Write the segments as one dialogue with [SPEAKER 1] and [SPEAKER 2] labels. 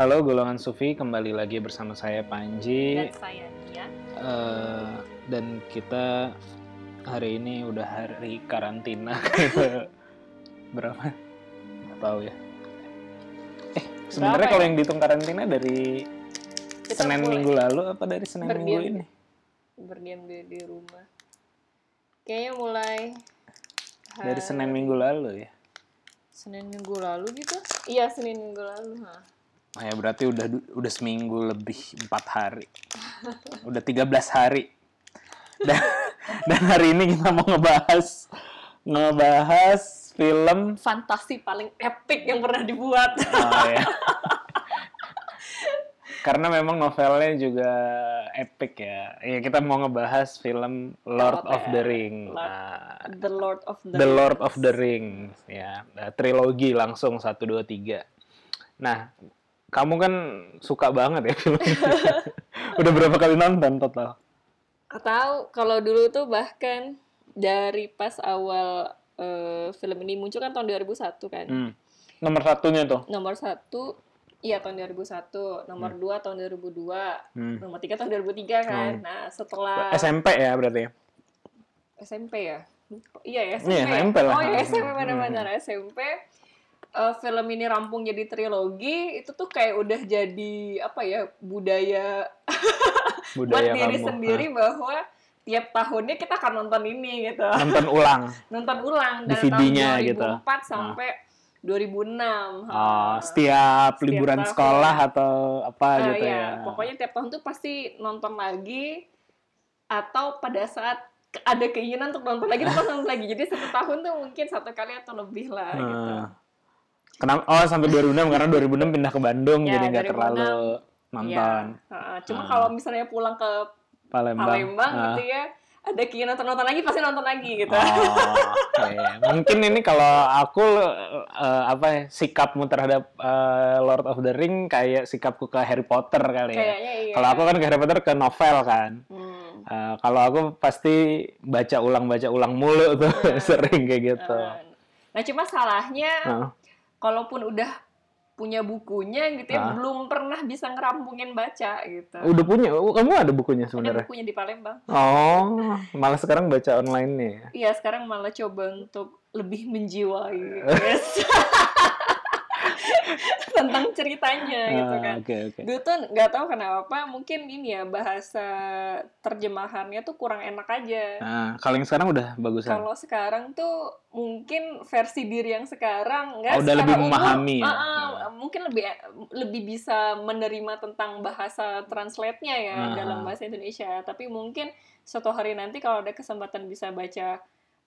[SPEAKER 1] Halo golongan Sufi, kembali lagi bersama saya Panji.
[SPEAKER 2] dan saya Nia.
[SPEAKER 1] Eh, dan kita hari ini udah hari karantina berapa? Nggak tahu ya. Eh, sebenarnya kalau
[SPEAKER 2] ya?
[SPEAKER 1] yang dihitung karantina dari
[SPEAKER 2] Kita
[SPEAKER 1] Senin
[SPEAKER 2] mulai
[SPEAKER 1] minggu lalu apa dari Senin
[SPEAKER 2] Berdiam.
[SPEAKER 1] minggu ini?
[SPEAKER 2] berdiam di, di rumah. Kayaknya mulai
[SPEAKER 1] Dari
[SPEAKER 2] hari-
[SPEAKER 1] Senin minggu lalu ya.
[SPEAKER 2] Senin minggu lalu gitu? Iya Senin minggu lalu. Ha.
[SPEAKER 1] Oh ya berarti udah udah seminggu lebih empat hari. udah 13 hari. Dan, dan hari ini kita mau ngebahas ngebahas film
[SPEAKER 2] Fantasi paling epic yang pernah dibuat.
[SPEAKER 1] Oh, ya. Karena memang novelnya juga epic ya. Ya kita mau ngebahas film Lord
[SPEAKER 2] Lord
[SPEAKER 1] of the Ring.
[SPEAKER 2] Lord-
[SPEAKER 1] Nah,
[SPEAKER 2] The Lord of the,
[SPEAKER 1] The Lord of the Rings ya. Nah, trilogi langsung 1 2 3. Nah, kamu kan suka banget ya film. Udah berapa kali nonton total?
[SPEAKER 2] Tahu kalau dulu tuh bahkan dari pas awal eh, film ini muncul kan tahun 2001 kan.
[SPEAKER 1] Hmm. Nomor satunya tuh.
[SPEAKER 2] Nomor satu Iya tahun 2001, nomor dua tahun 2002,
[SPEAKER 1] Hmm.
[SPEAKER 2] nomor tiga tahun 2003 kan.
[SPEAKER 1] Hmm.
[SPEAKER 2] Nah setelah
[SPEAKER 1] SMP ya berarti. ya?
[SPEAKER 2] SMP ya? Iya ya SMP.
[SPEAKER 1] Iya,
[SPEAKER 2] ya?
[SPEAKER 1] SMP lah.
[SPEAKER 2] Oh iya SMP
[SPEAKER 1] Hmm.
[SPEAKER 2] benar-benar SMP. Eh, film ini rampung jadi trilogi itu tuh kayak udah jadi apa ya budaya, buat
[SPEAKER 1] Budaya
[SPEAKER 2] diri
[SPEAKER 1] kamu.
[SPEAKER 2] sendiri bahwa tiap tahunnya kita akan nonton ini gitu
[SPEAKER 1] Nah, nonton ulang.
[SPEAKER 2] nonton ulang dari
[SPEAKER 1] DVD-nya
[SPEAKER 2] tahun 2004
[SPEAKER 1] gitu.
[SPEAKER 2] sampai 2006
[SPEAKER 1] Oh, setiap liburan
[SPEAKER 2] tahun.
[SPEAKER 1] sekolah atau apa
[SPEAKER 2] Ah,
[SPEAKER 1] gitu
[SPEAKER 2] iya.
[SPEAKER 1] ya.
[SPEAKER 2] Pokoknya tiap tahun tuh pasti nonton lagi atau pada saat ada keinginan untuk nonton lagi, terus nonton lagi. Jadi satu tahun tuh mungkin satu kali atau lebih lah gitu.
[SPEAKER 1] Hmm. Kenapa? Oh, sampai 2006 karena 2006 pindah ke Bandung
[SPEAKER 2] Ya,
[SPEAKER 1] jadi nggak
[SPEAKER 2] 2006.
[SPEAKER 1] terlalu nonton.
[SPEAKER 2] Iya. Ha, Cuma
[SPEAKER 1] Ah.
[SPEAKER 2] kalau misalnya pulang ke
[SPEAKER 1] Palembang.
[SPEAKER 2] Palembang
[SPEAKER 1] Ah.
[SPEAKER 2] gitu ya, ada keinginan nonton lagi, pasti nonton lagi gitu.
[SPEAKER 1] Oh, oke. Mungkin ini kalau aku eh, apa ya, sikapmu terhadap eh, Lord of the Ring kayak sikapku ke Harry Potter kali ya.
[SPEAKER 2] Kayaknya iya.
[SPEAKER 1] Kalau aku kan ke Harry Potter ke novel kan.
[SPEAKER 2] Hmm.
[SPEAKER 1] Eh, kalau aku pasti baca ulang baca ulang mulu tuh sering kayak gitu.
[SPEAKER 2] Nah, cuma salahnya
[SPEAKER 1] Nah,
[SPEAKER 2] kalaupun udah punya bukunya gitu ya,
[SPEAKER 1] Ah.
[SPEAKER 2] belum pernah bisa ngerampungin baca gitu.
[SPEAKER 1] udah punya, kamu ada bukunya
[SPEAKER 2] Ada
[SPEAKER 1] sebenarnya?
[SPEAKER 2] bukunya di Palembang.
[SPEAKER 1] Oh, malah sekarang baca online nih. ya?
[SPEAKER 2] Iya, sekarang malah coba untuk lebih menjiwai yes. tentang ceritanya gitu
[SPEAKER 1] Ah,
[SPEAKER 2] kan.
[SPEAKER 1] Oke oke.
[SPEAKER 2] Dulu tuh nggak tahu kenapa, mungkin ini ya bahasa terjemahannya tuh kurang enak aja.
[SPEAKER 1] Nah, kalau yang sekarang udah bagusan.
[SPEAKER 2] Kalau sekarang tuh mungkin versi diri yang sekarang nggak
[SPEAKER 1] Oh, udah lebih
[SPEAKER 2] umum,
[SPEAKER 1] memahami ya?
[SPEAKER 2] ah, ah, mungkin lebih lebih bisa menerima tentang bahasa translate-nya ya
[SPEAKER 1] Ah.
[SPEAKER 2] dalam bahasa Indonesia. Tapi mungkin suatu hari nanti kalau ada kesempatan bisa baca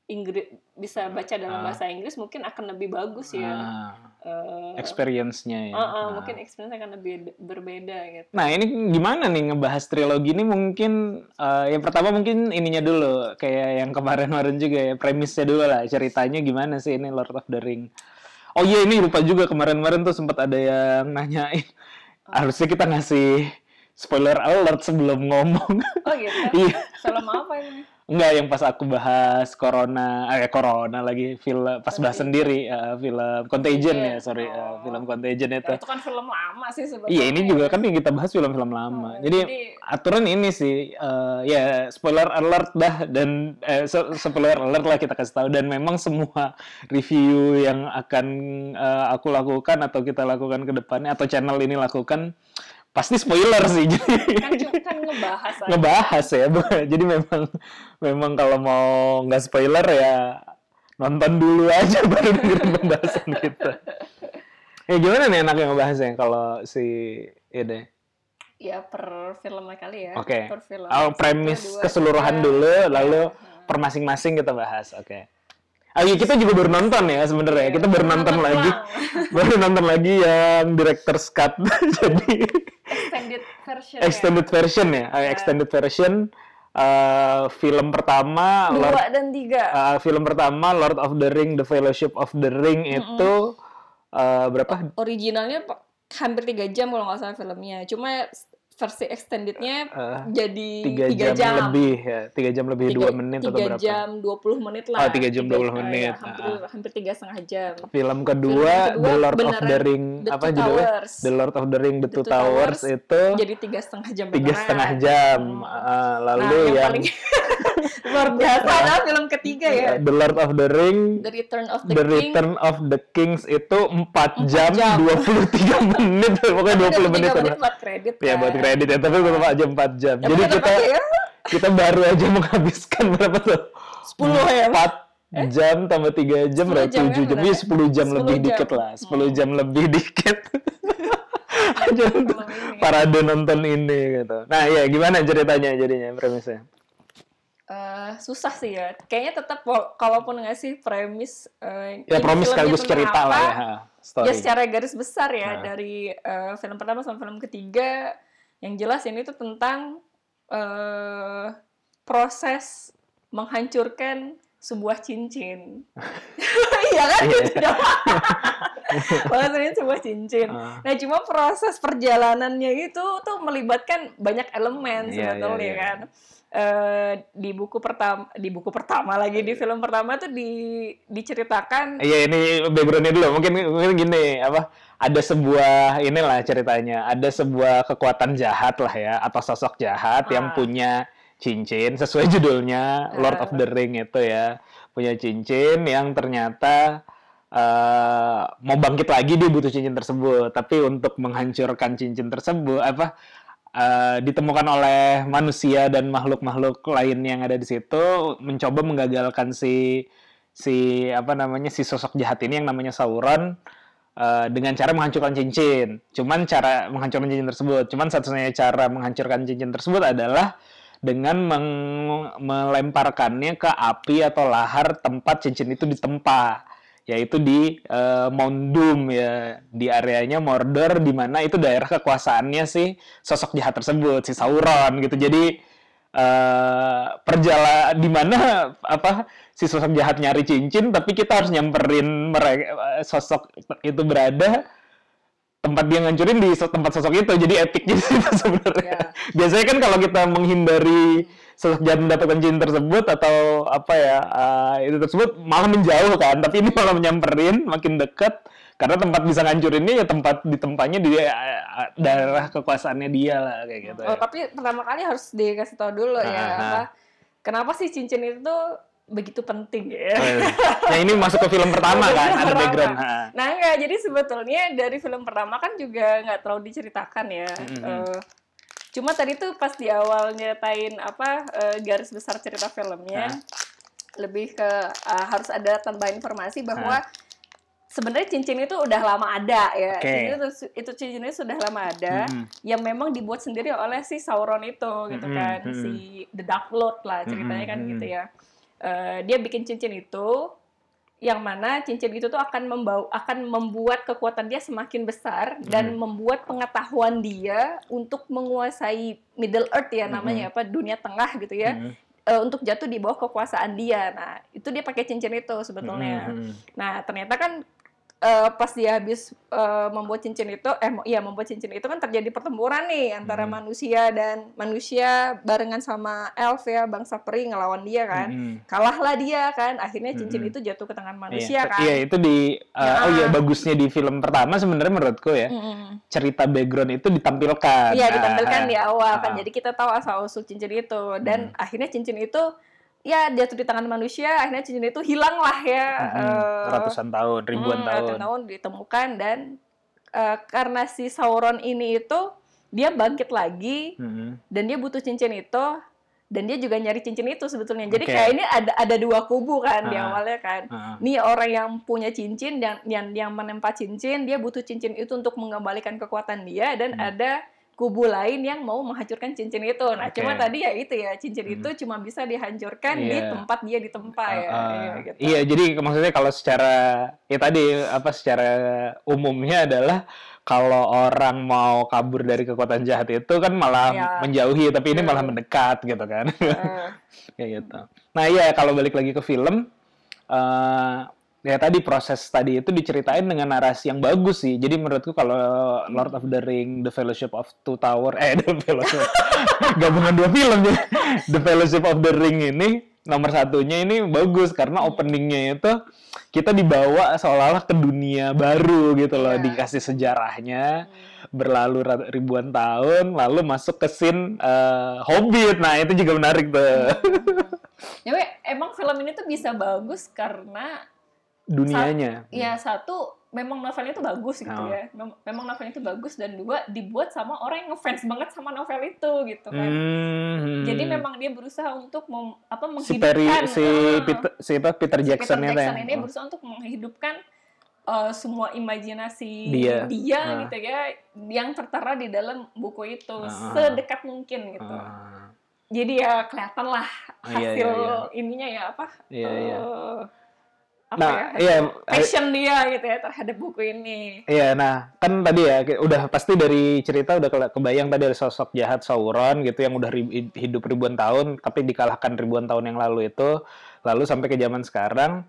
[SPEAKER 2] Inggris bisa baca dalam
[SPEAKER 1] Ah.
[SPEAKER 2] bahasa Inggris mungkin akan lebih bagus ya.
[SPEAKER 1] Ah,
[SPEAKER 2] Eh,
[SPEAKER 1] experience-nya ya.
[SPEAKER 2] ah, ah,
[SPEAKER 1] Ah.
[SPEAKER 2] mungkin experience akan lebih berbeda gitu.
[SPEAKER 1] Nah, ini gimana nih ngebahas trilogi ini mungkin eh, yang pertama mungkin ininya dulu kayak yang kemarin-kemarin juga ya, premisnya dulu lah, ceritanya gimana sih ini Lord of the Ring. Oh iya, ini lupa juga kemarin-kemarin tuh sempat ada yang nanyain. Harusnya kita ngasih spoiler alert sebelum ngomong.
[SPEAKER 2] Oh gitu.
[SPEAKER 1] Iya.
[SPEAKER 2] Apa ini?
[SPEAKER 1] Enggak, yang pas aku bahas corona, eh corona lagi film pas bahas sendiri eh, film Contagion ya, sorry, eh,
[SPEAKER 2] Oh.
[SPEAKER 1] film Contagion itu.
[SPEAKER 2] Nah, itu kan film lama sih sebenarnya.
[SPEAKER 1] Iya, ini juga kan yang kita bahas film-film lama.
[SPEAKER 2] Oh,
[SPEAKER 1] jadi,
[SPEAKER 2] jadi-
[SPEAKER 1] aturan ini sih eh, ya spoiler alert dah dan eh, spoiler alert lah kita kasih tahu dan memang semua review yang akan eh, aku lakukan atau kita lakukan ke depannya atau channel ini lakukan pasti spoiler sih. Jadi
[SPEAKER 2] kan kan ngebahas aja.
[SPEAKER 1] ngebahas ya. Jadi memang memang kalau mau nggak spoiler ya nonton dulu aja baru dengerin pembahasan kita. Ya gimana nih enaknya ngebahasnya kalau si ya deh.
[SPEAKER 2] Ya per filmnya kali ya.
[SPEAKER 1] Oke.
[SPEAKER 2] Per film.
[SPEAKER 1] Oh, premis keseluruhan dulu,
[SPEAKER 2] Ya.
[SPEAKER 1] lalu
[SPEAKER 2] Nah.
[SPEAKER 1] per masing-masing kita bahas. Oke. Oh iya, kita juga baru nonton ya sebenarnya. Kita baru nonton
[SPEAKER 2] ulang.
[SPEAKER 1] lagi. baru nonton lagi yang director's cut. Jadi
[SPEAKER 2] extended version.
[SPEAKER 1] extended version ya. Uh,
[SPEAKER 2] Ya.
[SPEAKER 1] Extended version uh, film pertama
[SPEAKER 2] ya.
[SPEAKER 1] Lord
[SPEAKER 2] Dua dan tiga.
[SPEAKER 1] uh, film pertama Lord of the Ring The Fellowship of the Ring itu uh, berapa?
[SPEAKER 2] Originalnya hampir tiga jam kalau nggak salah filmnya. Cuma versi extendednya
[SPEAKER 1] Eh,
[SPEAKER 2] jadi
[SPEAKER 1] tiga
[SPEAKER 2] tiga
[SPEAKER 1] jam,
[SPEAKER 2] jam,
[SPEAKER 1] lebih ya tiga jam lebih
[SPEAKER 2] Tiga-
[SPEAKER 1] dua menit atau
[SPEAKER 2] tiga
[SPEAKER 1] berapa
[SPEAKER 2] jam 20 menit lah
[SPEAKER 1] Oh, tiga jam
[SPEAKER 2] Tiga-
[SPEAKER 1] 20
[SPEAKER 2] eh,
[SPEAKER 1] menit.
[SPEAKER 2] ya, hampir hampir tiga setengah jam
[SPEAKER 1] film kedua,
[SPEAKER 2] Film kedua
[SPEAKER 1] The Lord of the Ring
[SPEAKER 2] The
[SPEAKER 1] apa judulnya. The Lord of the Ring The,
[SPEAKER 2] The
[SPEAKER 1] Two Towers,
[SPEAKER 2] Towers.
[SPEAKER 1] itu
[SPEAKER 2] jadi tiga setengah jam
[SPEAKER 1] tiga setengah jam
[SPEAKER 2] Hmm.
[SPEAKER 1] Ah,
[SPEAKER 2] nah
[SPEAKER 1] lalu
[SPEAKER 2] yang,
[SPEAKER 1] yang,
[SPEAKER 2] paling luar biasa adalah film ketiga ya
[SPEAKER 1] The Lord of the Ring
[SPEAKER 2] The Return of the,
[SPEAKER 1] The,
[SPEAKER 2] King
[SPEAKER 1] Return of the Kings itu 4
[SPEAKER 2] Empat
[SPEAKER 1] jam,
[SPEAKER 2] jam.
[SPEAKER 1] 23 menit pokoknya 20 menit,
[SPEAKER 2] tiga menit
[SPEAKER 1] lah.
[SPEAKER 2] buat kredit
[SPEAKER 1] ya
[SPEAKER 2] kan.
[SPEAKER 1] buat kredit ya tapi tetap aja 4 jam
[SPEAKER 2] Tapi
[SPEAKER 1] jadi kita
[SPEAKER 2] ya,
[SPEAKER 1] kita baru aja menghabiskan berapa tuh
[SPEAKER 2] 10 ya
[SPEAKER 1] 4 jam tambah 3 jam
[SPEAKER 2] 10
[SPEAKER 1] berarti
[SPEAKER 2] jam
[SPEAKER 1] 7
[SPEAKER 2] kan
[SPEAKER 1] jam
[SPEAKER 2] berarti?
[SPEAKER 1] Iya, 10 jam
[SPEAKER 2] 10
[SPEAKER 1] lebih
[SPEAKER 2] jam.
[SPEAKER 1] dikit lah 10
[SPEAKER 2] Hmm.
[SPEAKER 1] jam lebih dikit aja untuk
[SPEAKER 2] ini.
[SPEAKER 1] parade nonton ini gitu nah ya gimana ceritanya jadinya premisnya
[SPEAKER 2] Eh, susah sih ya. Kayaknya tetap kalaupun ngasih premis eh,
[SPEAKER 1] ya
[SPEAKER 2] filmnya
[SPEAKER 1] sekaligus cerita
[SPEAKER 2] apa,
[SPEAKER 1] lah ya ha, story
[SPEAKER 2] Ya secara garis besar ya
[SPEAKER 1] Nah.
[SPEAKER 2] dari eh, film pertama sampai film ketiga yang jelas ini tuh tentang eh, proses menghancurkan sebuah cincin. Iya kan?
[SPEAKER 1] Iya.
[SPEAKER 2] Bahasanya sebuah cincin.
[SPEAKER 1] Ah.
[SPEAKER 2] Nah, cuma proses perjalanannya itu tuh melibatkan banyak elemen
[SPEAKER 1] Iya,
[SPEAKER 2] sebetulnya
[SPEAKER 1] iya, iya.
[SPEAKER 2] kan. Eh, di buku pertama di buku pertama lagi di film pertama tuh di diceritakan
[SPEAKER 1] Iya ini backgroundnya dulu mungkin mungkin gini apa ada sebuah inilah ceritanya ada sebuah kekuatan jahat lah ya atau sosok jahat yang
[SPEAKER 2] Ah.
[SPEAKER 1] punya cincin sesuai judulnya Lord of the Ring itu ya punya cincin yang ternyata eh, mau bangkit lagi dia butuh cincin tersebut. Tapi untuk menghancurkan cincin tersebut apa eh, ditemukan oleh manusia dan makhluk-makhluk lain yang ada di situ mencoba menggagalkan si si apa namanya si sosok jahat ini yang namanya Sauron eh, dengan cara menghancurkan cincin. Cuman cara menghancurkan cincin tersebut, cuman satu-satunya cara menghancurkan cincin tersebut adalah dengan melemparkannya ke api atau lahar tempat cincin itu ditempa. Yaitu di eh, Mount Doom ya. Di areanya Mordor di mana itu daerah kekuasaannya si sosok jahat tersebut si Sauron gitu. Jadi eh perjalanan di mana apa si sosok jahat nyari cincin tapi kita harus nyamperin mereka sosok itu berada tempat dia ngancurin di tempat sosok itu jadi epicnya di situ sebenarnya
[SPEAKER 2] Ya.
[SPEAKER 1] biasanya kan kalau kita menghindari sosok jahat mendapatkan cincin tersebut atau apa ya eh, itu tersebut malah menjauh kan tapi ini malah menyamperin makin dekat karena tempat bisa ngancurinnya ya tempat di tempatnya di eh, eh, daerah kekuasaannya dia lah kayak gitu
[SPEAKER 2] Oh,
[SPEAKER 1] ya.
[SPEAKER 2] tapi pertama kali harus dikasih tahu dulu ya
[SPEAKER 1] Ah, ah.
[SPEAKER 2] apa kenapa sih cincin itu begitu penting ya.
[SPEAKER 1] Nah ini masuk ke film pertama
[SPEAKER 2] Film
[SPEAKER 1] kan ada
[SPEAKER 2] pertama.
[SPEAKER 1] background.
[SPEAKER 2] Nah enggak, jadi sebetulnya dari film pertama kan juga nggak terlalu diceritakan ya.
[SPEAKER 1] Mm-mm.
[SPEAKER 2] Eh, cuma tadi tuh pas di awal nyatain apa eh, garis besar cerita filmnya,
[SPEAKER 1] Hah?
[SPEAKER 2] lebih ke eh, harus ada tambahan informasi bahwa sebenarnya cincin itu udah lama ada ya.
[SPEAKER 1] Oke.
[SPEAKER 2] Cincin itu, itu cincin itu sudah lama ada
[SPEAKER 1] Mm-mm.
[SPEAKER 2] yang memang dibuat sendiri oleh si Sauron itu gitu
[SPEAKER 1] Mm-mm,
[SPEAKER 2] kan, si The Dark Lord lah ceritanya kan
[SPEAKER 1] Mm-mm,
[SPEAKER 2] gitu ya. Eh, dia bikin cincin itu yang mana cincin itu tuh akan membawa akan membuat kekuatan dia semakin besar dan membuat pengetahuan dia untuk menguasai Middle Earth ya namanya apa dunia tengah gitu ya
[SPEAKER 1] Mm-mm.
[SPEAKER 2] eh, untuk jatuh di bawah kekuasaan dia. Nah, itu dia pakai cincin itu sebetulnya.
[SPEAKER 1] Mm-mm.
[SPEAKER 2] Nah, ternyata kan eh, pas dia habis eh, membuat cincin itu, eh iya membuat cincin itu kan terjadi pertempuran nih antara
[SPEAKER 1] Hmm.
[SPEAKER 2] manusia dan manusia barengan sama elf ya bangsa peri ngelawan dia kan.
[SPEAKER 1] Mm-mm.
[SPEAKER 2] Kalahlah dia kan, akhirnya cincin
[SPEAKER 1] Mm-mm.
[SPEAKER 2] itu jatuh ke tangan
[SPEAKER 1] Iya,
[SPEAKER 2] manusia kan.
[SPEAKER 1] Iya itu di uh, oh iya
[SPEAKER 2] Ya.
[SPEAKER 1] bagusnya di film pertama sebenarnya menurutku ya
[SPEAKER 2] Mm-mm.
[SPEAKER 1] cerita background itu ditampilkan.
[SPEAKER 2] Iya ditampilkan
[SPEAKER 1] Ah,
[SPEAKER 2] di awal kan,
[SPEAKER 1] ah.
[SPEAKER 2] jadi kita tahu asal usul cincin itu dan
[SPEAKER 1] Hmm.
[SPEAKER 2] akhirnya cincin itu ya jatuh di tangan manusia, akhirnya cincin itu hilang lah ya.
[SPEAKER 1] Mm-mm.
[SPEAKER 2] eh,
[SPEAKER 1] ratusan tahun, ribuan
[SPEAKER 2] Hmm,
[SPEAKER 1] tahun.
[SPEAKER 2] ratusan tahun ditemukan dan eh, karena si Sauron ini itu dia bangkit lagi
[SPEAKER 1] Mm-mm.
[SPEAKER 2] dan dia butuh cincin itu dan dia juga nyari cincin itu sebetulnya. Jadi
[SPEAKER 1] Oke.
[SPEAKER 2] kayak ini ada ada dua kubu kan di
[SPEAKER 1] Ah.
[SPEAKER 2] awalnya kan.
[SPEAKER 1] Ah.
[SPEAKER 2] Nih orang yang punya cincin yang yang yang menempa cincin, dia butuh cincin itu untuk mengembalikan kekuatan dia dan
[SPEAKER 1] Hmm.
[SPEAKER 2] ada kubu lain yang mau menghancurkan cincin itu. Nah,
[SPEAKER 1] Oke.
[SPEAKER 2] cuma tadi ya itu ya, cincin
[SPEAKER 1] Hmm.
[SPEAKER 2] itu cuma bisa dihancurkan di
[SPEAKER 1] Iya.
[SPEAKER 2] tempat dia ditempa ya.
[SPEAKER 1] Uh,
[SPEAKER 2] Iya, gitu.
[SPEAKER 1] Iya, jadi maksudnya kalau secara ya tadi apa secara umumnya adalah kalau orang mau kabur dari kekuatan jahat itu kan malah
[SPEAKER 2] Iya.
[SPEAKER 1] menjauhi, tapi ini
[SPEAKER 2] Betul.
[SPEAKER 1] malah mendekat gitu kan.
[SPEAKER 2] Eh,
[SPEAKER 1] Kayak gitu. Nah iya kalau balik lagi ke film, eh ya tadi proses tadi itu diceritain dengan narasi yang bagus sih. Jadi menurutku kalau Lord of the Ring, The Fellowship of Two Tower, eh The Fellowship, gabungan dua film ya. The Fellowship of the Ring ini nomor satunya ini bagus karena openingnya itu kita dibawa seolah-olah ke dunia baru gitu loh,
[SPEAKER 2] Iya.
[SPEAKER 1] dikasih sejarahnya berlalu ra- ribuan tahun, lalu masuk ke scene eh, Hobbit. Nah itu juga menarik tuh
[SPEAKER 2] Ya, emang film ini tuh bisa bagus karena
[SPEAKER 1] dunianya.
[SPEAKER 2] ya satu memang novelnya itu bagus gitu
[SPEAKER 1] Oh.
[SPEAKER 2] ya. Mem- Memang novelnya itu bagus dan dua dibuat sama orang yang ngefans banget sama novel itu gitu kan.
[SPEAKER 1] Hmm.
[SPEAKER 2] Jadi memang dia berusaha untuk mem- apa
[SPEAKER 1] si Perry
[SPEAKER 2] menghidupkan
[SPEAKER 1] si Peter si apa, Peter
[SPEAKER 2] si
[SPEAKER 1] Jackson,
[SPEAKER 2] Peter
[SPEAKER 1] itu
[SPEAKER 2] Jackson
[SPEAKER 1] ya.
[SPEAKER 2] ini berusaha untuk menghidupkan uh, semua imajinasi
[SPEAKER 1] Dia. Ah.
[SPEAKER 2] gitu ya yang tertera di dalam buku itu
[SPEAKER 1] Ah.
[SPEAKER 2] sedekat mungkin gitu.
[SPEAKER 1] Ah,
[SPEAKER 2] Jadi ya kelihatan lah
[SPEAKER 1] Ah, iya,
[SPEAKER 2] hasil
[SPEAKER 1] iya,
[SPEAKER 2] ininya ya apa?
[SPEAKER 1] Iya, iya.
[SPEAKER 2] eh, apa
[SPEAKER 1] Nah,
[SPEAKER 2] ya?
[SPEAKER 1] iya,
[SPEAKER 2] Passion dia gitu ya terhadap buku ini.
[SPEAKER 1] Iya, nah kan tadi ya udah pasti dari cerita udah kebayang tadi ada sosok jahat Sauron gitu yang udah ri- hidup ribuan tahun tapi dikalahkan ribuan tahun yang lalu itu, lalu sampai ke zaman sekarang.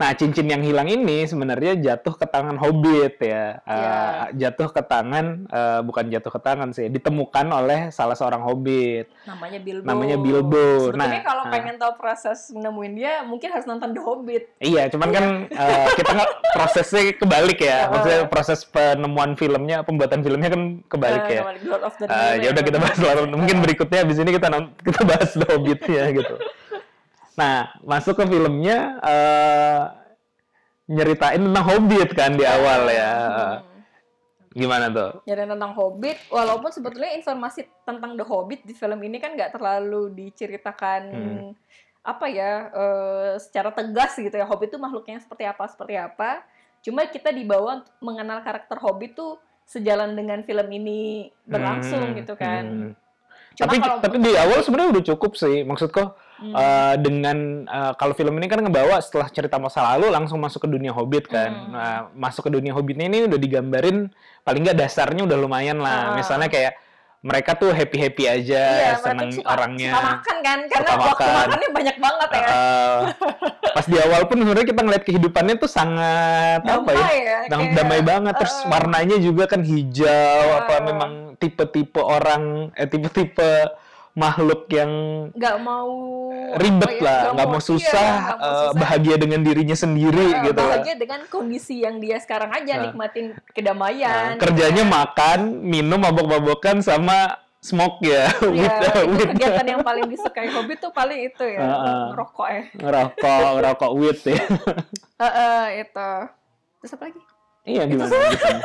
[SPEAKER 1] Nah, cincin yang hilang ini sebenarnya jatuh ke tangan Hobbit ya, Eh, jatuh ke tangan eh, bukan jatuh ke tangan sih, ditemukan oleh salah seorang Hobbit.
[SPEAKER 2] Namanya Bilbo.
[SPEAKER 1] Namanya Bilbo.
[SPEAKER 2] Sebetulnya
[SPEAKER 1] Nah,
[SPEAKER 2] kalau
[SPEAKER 1] ah.
[SPEAKER 2] pengen tahu proses nemuin dia, mungkin harus nonton The Hobbit.
[SPEAKER 1] Iya, cuman kan eh, kita nggak prosesnya kebalik ya. Maksudnya proses penemuan filmnya, pembuatan filmnya kan kebalik
[SPEAKER 2] Eh,
[SPEAKER 1] ya.
[SPEAKER 2] Lord of the Rings.
[SPEAKER 1] ya udah kita bahas lalu. Mungkin berikutnya abis ini kita kita bahas The Hobbit ya gitu. Nah, masuk ke filmnya eh nyeritain tentang Hobbit kan di awal ya.
[SPEAKER 2] Hmm.
[SPEAKER 1] Gimana tuh?
[SPEAKER 2] Jadi tentang Hobbit, walaupun sebetulnya informasi tentang The Hobbit di film ini kan nggak terlalu diceritakan
[SPEAKER 1] Hmm.
[SPEAKER 2] apa ya eh, secara tegas gitu ya. Hobbit itu makhluknya seperti apa seperti apa. Cuma kita dibawa mengenal karakter Hobbit tuh sejalan dengan film ini berlangsung
[SPEAKER 1] Hmm,
[SPEAKER 2] gitu kan.
[SPEAKER 1] hmm.
[SPEAKER 2] Cuma
[SPEAKER 1] Tapi
[SPEAKER 2] kalau
[SPEAKER 1] tapi di awal sebenarnya udah cukup sih. Maksudku
[SPEAKER 2] Hmm.
[SPEAKER 1] eh, dengan eh, kalau film ini kan ngebawa setelah cerita masa lalu langsung masuk ke dunia Hobbit kan.
[SPEAKER 2] Hmm.
[SPEAKER 1] Nah, masuk ke dunia Hobbit ini udah digambarin paling nggak dasarnya udah lumayan lah.
[SPEAKER 2] Ah.
[SPEAKER 1] Misalnya kayak mereka tuh happy happy aja,
[SPEAKER 2] iya,
[SPEAKER 1] seneng
[SPEAKER 2] suka,
[SPEAKER 1] orangnya.
[SPEAKER 2] suka makan kan, karena
[SPEAKER 1] Suka
[SPEAKER 2] waktu
[SPEAKER 1] makan.
[SPEAKER 2] makannya banyak banget ya.
[SPEAKER 1] Eh, pas di awal pun sebenarnya kita ngeliat kehidupannya tuh sangat apa ya?
[SPEAKER 2] Damai ya,
[SPEAKER 1] Dam-
[SPEAKER 2] kayak,
[SPEAKER 1] damai banget terus
[SPEAKER 2] eh,
[SPEAKER 1] warnanya juga kan hijau apa
[SPEAKER 2] eh.
[SPEAKER 1] memang tipe-tipe orang eh tipe-tipe makhluk yang
[SPEAKER 2] nggak mau
[SPEAKER 1] ribet
[SPEAKER 2] ya,
[SPEAKER 1] lah, nggak mau
[SPEAKER 2] iya,
[SPEAKER 1] susah,
[SPEAKER 2] nggak mau
[SPEAKER 1] eh,
[SPEAKER 2] susah.
[SPEAKER 1] bahagia dengan dirinya sendiri
[SPEAKER 2] Nah,
[SPEAKER 1] gitu. lah.
[SPEAKER 2] bahagia dengan kondisi yang dia sekarang aja
[SPEAKER 1] Nah.
[SPEAKER 2] nikmatin
[SPEAKER 1] Nah,
[SPEAKER 2] kedamaian
[SPEAKER 1] kerjanya
[SPEAKER 2] gitu kan.
[SPEAKER 1] makan, minum, mabok-mabokan sama smoke ya,
[SPEAKER 2] Iya,
[SPEAKER 1] with,
[SPEAKER 2] kegiatan yang paling disukai hobi tuh paling itu ya
[SPEAKER 1] Heeh.
[SPEAKER 2] ngerokok ya
[SPEAKER 1] ngerokok, ngerokok weed ya.
[SPEAKER 2] Heeh, itu terus apa lagi
[SPEAKER 1] iya gimana? gimana?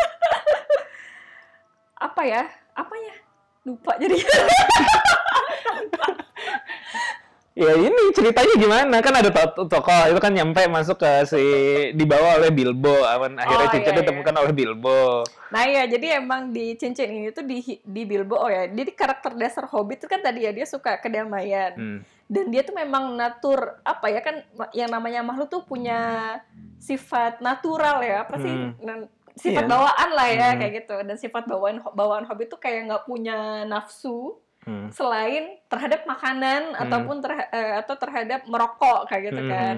[SPEAKER 2] apa ya apanya lupa jadi
[SPEAKER 1] Ya ini ceritanya gimana? Kan ada to- tokoh itu kan nyampe masuk ke si dibawa oleh Bilbo, awan akhirnya
[SPEAKER 2] Oh,
[SPEAKER 1] cincin
[SPEAKER 2] iya,
[SPEAKER 1] ditemukan oleh Bilbo.
[SPEAKER 2] nah ya jadi emang di cincin ini tuh di di Bilbo oh ya jadi karakter dasar hobbit itu kan tadi ya dia suka kedamaian
[SPEAKER 1] Hmm.
[SPEAKER 2] dan dia tuh memang natur apa ya kan yang namanya makhluk tuh punya sifat natural ya apa sih
[SPEAKER 1] Hmm.
[SPEAKER 2] Sifat
[SPEAKER 1] Iya.
[SPEAKER 2] bawaan lah ya
[SPEAKER 1] Hmm.
[SPEAKER 2] kayak gitu dan sifat bawaan bawaan hobi tuh kayak nggak punya nafsu
[SPEAKER 1] Hmm.
[SPEAKER 2] selain terhadap makanan
[SPEAKER 1] Hmm.
[SPEAKER 2] ataupun terha- eh, atau terhadap merokok kayak gitu
[SPEAKER 1] Hmm.
[SPEAKER 2] kan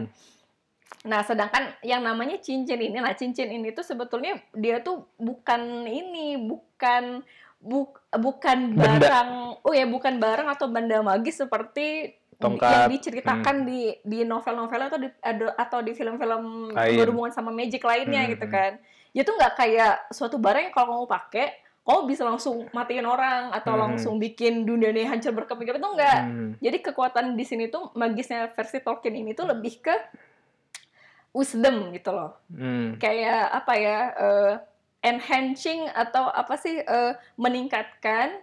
[SPEAKER 2] nah sedangkan yang namanya cincin ini nah cincin ini tuh sebetulnya dia tuh bukan ini bukan buk- bukan
[SPEAKER 1] Benda.
[SPEAKER 2] barang oh ya bukan barang atau benda magis seperti
[SPEAKER 1] Tongkat.
[SPEAKER 2] yang diceritakan di di novel-novel atau di atau di film-film berhubungan sama magic lainnya
[SPEAKER 1] Hmm,
[SPEAKER 2] gitu
[SPEAKER 1] hmm.
[SPEAKER 2] Dia tuh nggak kayak suatu barang yang kalau kamu pakai, kamu bisa langsung matiin orang atau
[SPEAKER 1] Hmm.
[SPEAKER 2] langsung bikin dunia ini hancur berkeping-keping itu enggak.
[SPEAKER 1] Hmm.
[SPEAKER 2] Jadi kekuatan di sini tuh magisnya versi Tolkien ini tuh lebih ke wisdom gitu loh.
[SPEAKER 1] Hmm.
[SPEAKER 2] Kayak apa ya? eh, enhancing atau apa sih eh, meningkatkan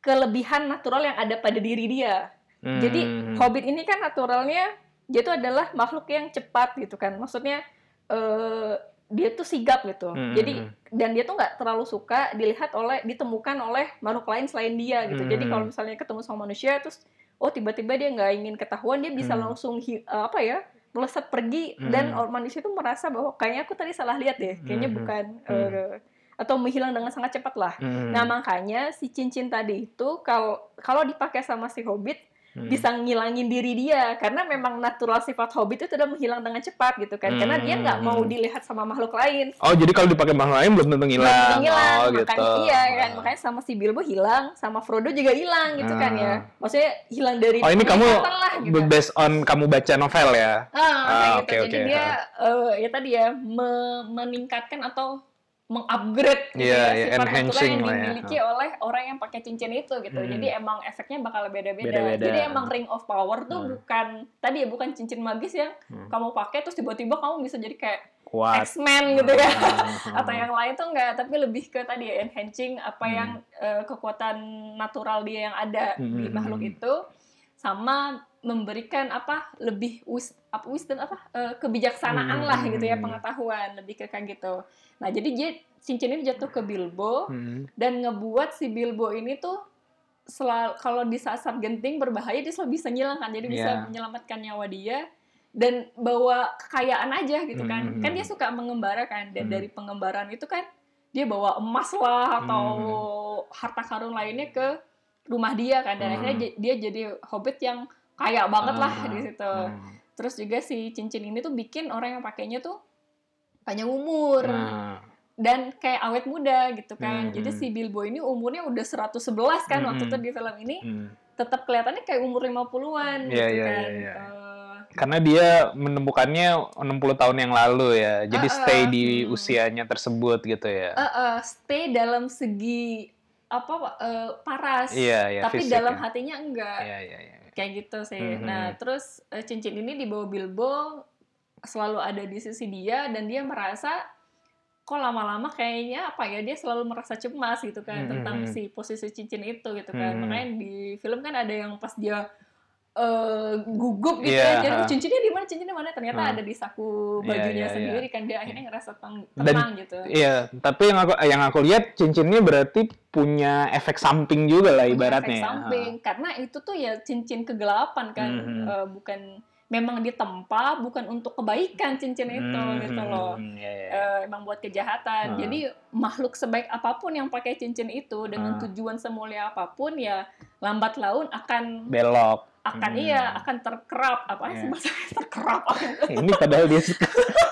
[SPEAKER 2] kelebihan natural yang ada pada diri dia. Jadi
[SPEAKER 1] Hmm.
[SPEAKER 2] Hobbit ini kan naturalnya dia itu adalah makhluk yang cepat gitu kan. Maksudnya eh, dia tuh sigap gitu.
[SPEAKER 1] Hmm.
[SPEAKER 2] Jadi dan dia tuh nggak terlalu suka dilihat oleh ditemukan oleh makhluk lain selain dia gitu. Jadi
[SPEAKER 1] Hmm.
[SPEAKER 2] kalau misalnya ketemu sama manusia terus oh tiba-tiba dia nggak ingin ketahuan dia bisa
[SPEAKER 1] Hmm.
[SPEAKER 2] langsung eh, apa ya melesat pergi dan
[SPEAKER 1] Hmm.
[SPEAKER 2] orang manusia itu merasa bahwa kayaknya aku tadi salah lihat deh. Kayaknya
[SPEAKER 1] Hmm.
[SPEAKER 2] bukan
[SPEAKER 1] Hmm.
[SPEAKER 2] eh, atau menghilang dengan sangat cepat lah.
[SPEAKER 1] Hmm.
[SPEAKER 2] Nah makanya si cincin tadi itu kalau kalau dipakai sama si hobbit
[SPEAKER 1] Hmm.
[SPEAKER 2] bisa ngilangin diri dia karena memang natural sifat hobbit itu udah menghilang dengan cepat gitu kan karena dia nggak mau
[SPEAKER 1] Hmm.
[SPEAKER 2] dilihat sama makhluk lain
[SPEAKER 1] Oh, jadi kalau dipakai makhluk lain belum tentu
[SPEAKER 2] Belum
[SPEAKER 1] hilang. Oh,
[SPEAKER 2] makanya
[SPEAKER 1] gitu.
[SPEAKER 2] iya kan makanya sama si Bilbo hilang sama Frodo juga hilang gitu kan ya
[SPEAKER 1] Ah.
[SPEAKER 2] maksudnya hilang dari
[SPEAKER 1] Oh, ini kamu
[SPEAKER 2] lah gitu
[SPEAKER 1] based on kamu baca novel ya?
[SPEAKER 2] Ah,
[SPEAKER 1] Ah,
[SPEAKER 2] kayak
[SPEAKER 1] oke,
[SPEAKER 2] gitu. Jadi
[SPEAKER 1] oke.
[SPEAKER 2] dia eh, ya tadi ya me- meningkatkan atau mengupgrade gitu
[SPEAKER 1] Iya,
[SPEAKER 2] ya,
[SPEAKER 1] iya,
[SPEAKER 2] sifat
[SPEAKER 1] enhancing
[SPEAKER 2] yang
[SPEAKER 1] lah ya.
[SPEAKER 2] dimiliki oleh orang yang pakai cincin itu gitu.
[SPEAKER 1] Hmm.
[SPEAKER 2] Jadi emang efeknya bakal beda-beda. Jadi emang ring of power tuh
[SPEAKER 1] Hmm.
[SPEAKER 2] bukan tadi ya bukan cincin magis yang
[SPEAKER 1] Hmm.
[SPEAKER 2] kamu pakai terus tiba-tiba kamu bisa jadi kayak. X-Men gitu ya.
[SPEAKER 1] Hmm.
[SPEAKER 2] Atau yang lain tuh enggak, tapi lebih ke tadi ya enhancing apa
[SPEAKER 1] Hmm.
[SPEAKER 2] yang eh, kekuatan natural dia yang ada di
[SPEAKER 1] Hmm.
[SPEAKER 2] makhluk itu sama memberikan apa lebih wis apa wisdom apa eh, kebijaksanaan
[SPEAKER 1] Hmm.
[SPEAKER 2] lah gitu ya pengetahuan lebih ke kayak gitu. Nah jadi dia cincin ini jatuh ke Bilbo
[SPEAKER 1] Hmm.
[SPEAKER 2] dan ngebuat si Bilbo ini tuh selalu kalau di saat-saat genting berbahaya dia selalu bisa ngilang kan jadi bisa
[SPEAKER 1] Iya.
[SPEAKER 2] menyelamatkan nyawa dia dan bawa kekayaan aja gitu kan
[SPEAKER 1] Hmm.
[SPEAKER 2] kan dia suka mengembara kan dan
[SPEAKER 1] Hmm.
[SPEAKER 2] dari pengembaraan itu kan dia bawa emas lah atau
[SPEAKER 1] Hmm.
[SPEAKER 2] harta karun lainnya ke rumah dia kan dan
[SPEAKER 1] Hmm.
[SPEAKER 2] akhirnya dia jadi hobbit yang kaya banget lah
[SPEAKER 1] Ah.
[SPEAKER 2] di situ
[SPEAKER 1] Hmm.
[SPEAKER 2] terus juga si cincin ini tuh bikin orang yang pakainya tuh panjang umur
[SPEAKER 1] Nah.
[SPEAKER 2] dan kayak awet muda gitu kan.
[SPEAKER 1] Hmm.
[SPEAKER 2] Jadi si Bilbo ini umurnya udah 111 kan waktu
[SPEAKER 1] Hmm.
[SPEAKER 2] itu di film ini
[SPEAKER 1] Hmm.
[SPEAKER 2] tetap kelihatannya kayak umur 50-an
[SPEAKER 1] Iya,
[SPEAKER 2] gitu
[SPEAKER 1] iya,
[SPEAKER 2] kan.
[SPEAKER 1] iya, iya.
[SPEAKER 2] Eh,
[SPEAKER 1] Karena dia menemukannya 60 tahun yang lalu ya. Jadi
[SPEAKER 2] Ah, ah.
[SPEAKER 1] stay di
[SPEAKER 2] Hmm.
[SPEAKER 1] usianya tersebut gitu ya.
[SPEAKER 2] eh, eh, stay dalam segi apa eh, paras.
[SPEAKER 1] Iya, iya,
[SPEAKER 2] tapi
[SPEAKER 1] fisik
[SPEAKER 2] dalam
[SPEAKER 1] ya.
[SPEAKER 2] hatinya enggak.
[SPEAKER 1] Iya, iya, iya.
[SPEAKER 2] Kayak gitu sih.
[SPEAKER 1] Mhm.
[SPEAKER 2] Nah, terus eh, cincin ini dibawa Bilbo selalu ada di sisi dia dan dia merasa kok lama-lama kayaknya apa ya dia selalu merasa cemas gitu kan
[SPEAKER 1] Mhm.
[SPEAKER 2] tentang si posisi cincin itu gitu kan.
[SPEAKER 1] Mhm.
[SPEAKER 2] Makanya di film kan ada yang pas dia eh, gugup gitu
[SPEAKER 1] Iya,
[SPEAKER 2] ya, jadi cincinnya di mana? Cincinnya mana? Ternyata
[SPEAKER 1] Hmm.
[SPEAKER 2] ada di saku
[SPEAKER 1] Iya,
[SPEAKER 2] bajunya
[SPEAKER 1] iya, iya.
[SPEAKER 2] sendiri kan dia akhirnya ngerasa teng-
[SPEAKER 1] Dan-
[SPEAKER 2] tenang gitu.
[SPEAKER 1] Iya, tapi yang aku yang aku lihat cincinnya berarti punya efek samping juga lah
[SPEAKER 2] punya
[SPEAKER 1] ibaratnya.
[SPEAKER 2] efek samping karena itu tuh ya cincin kegelapan kan
[SPEAKER 1] Mhm.
[SPEAKER 2] Eh, bukan memang ditempa bukan untuk kebaikan cincin itu
[SPEAKER 1] Hmm,
[SPEAKER 2] gitu loh
[SPEAKER 1] hmm, iya, iya.
[SPEAKER 2] Eh, emang buat kejahatan
[SPEAKER 1] Hmm.
[SPEAKER 2] jadi makhluk sebaik apa pun yang pakai cincin itu dengan
[SPEAKER 1] Hmm.
[SPEAKER 2] tujuan semulia apa pun ya lambat laun akan
[SPEAKER 1] Belok.
[SPEAKER 2] akan
[SPEAKER 1] Hmm.
[SPEAKER 2] iya akan terkerap apa sih
[SPEAKER 1] Iya.
[SPEAKER 2] bahasanya terkerap
[SPEAKER 1] Ini padahal dia suka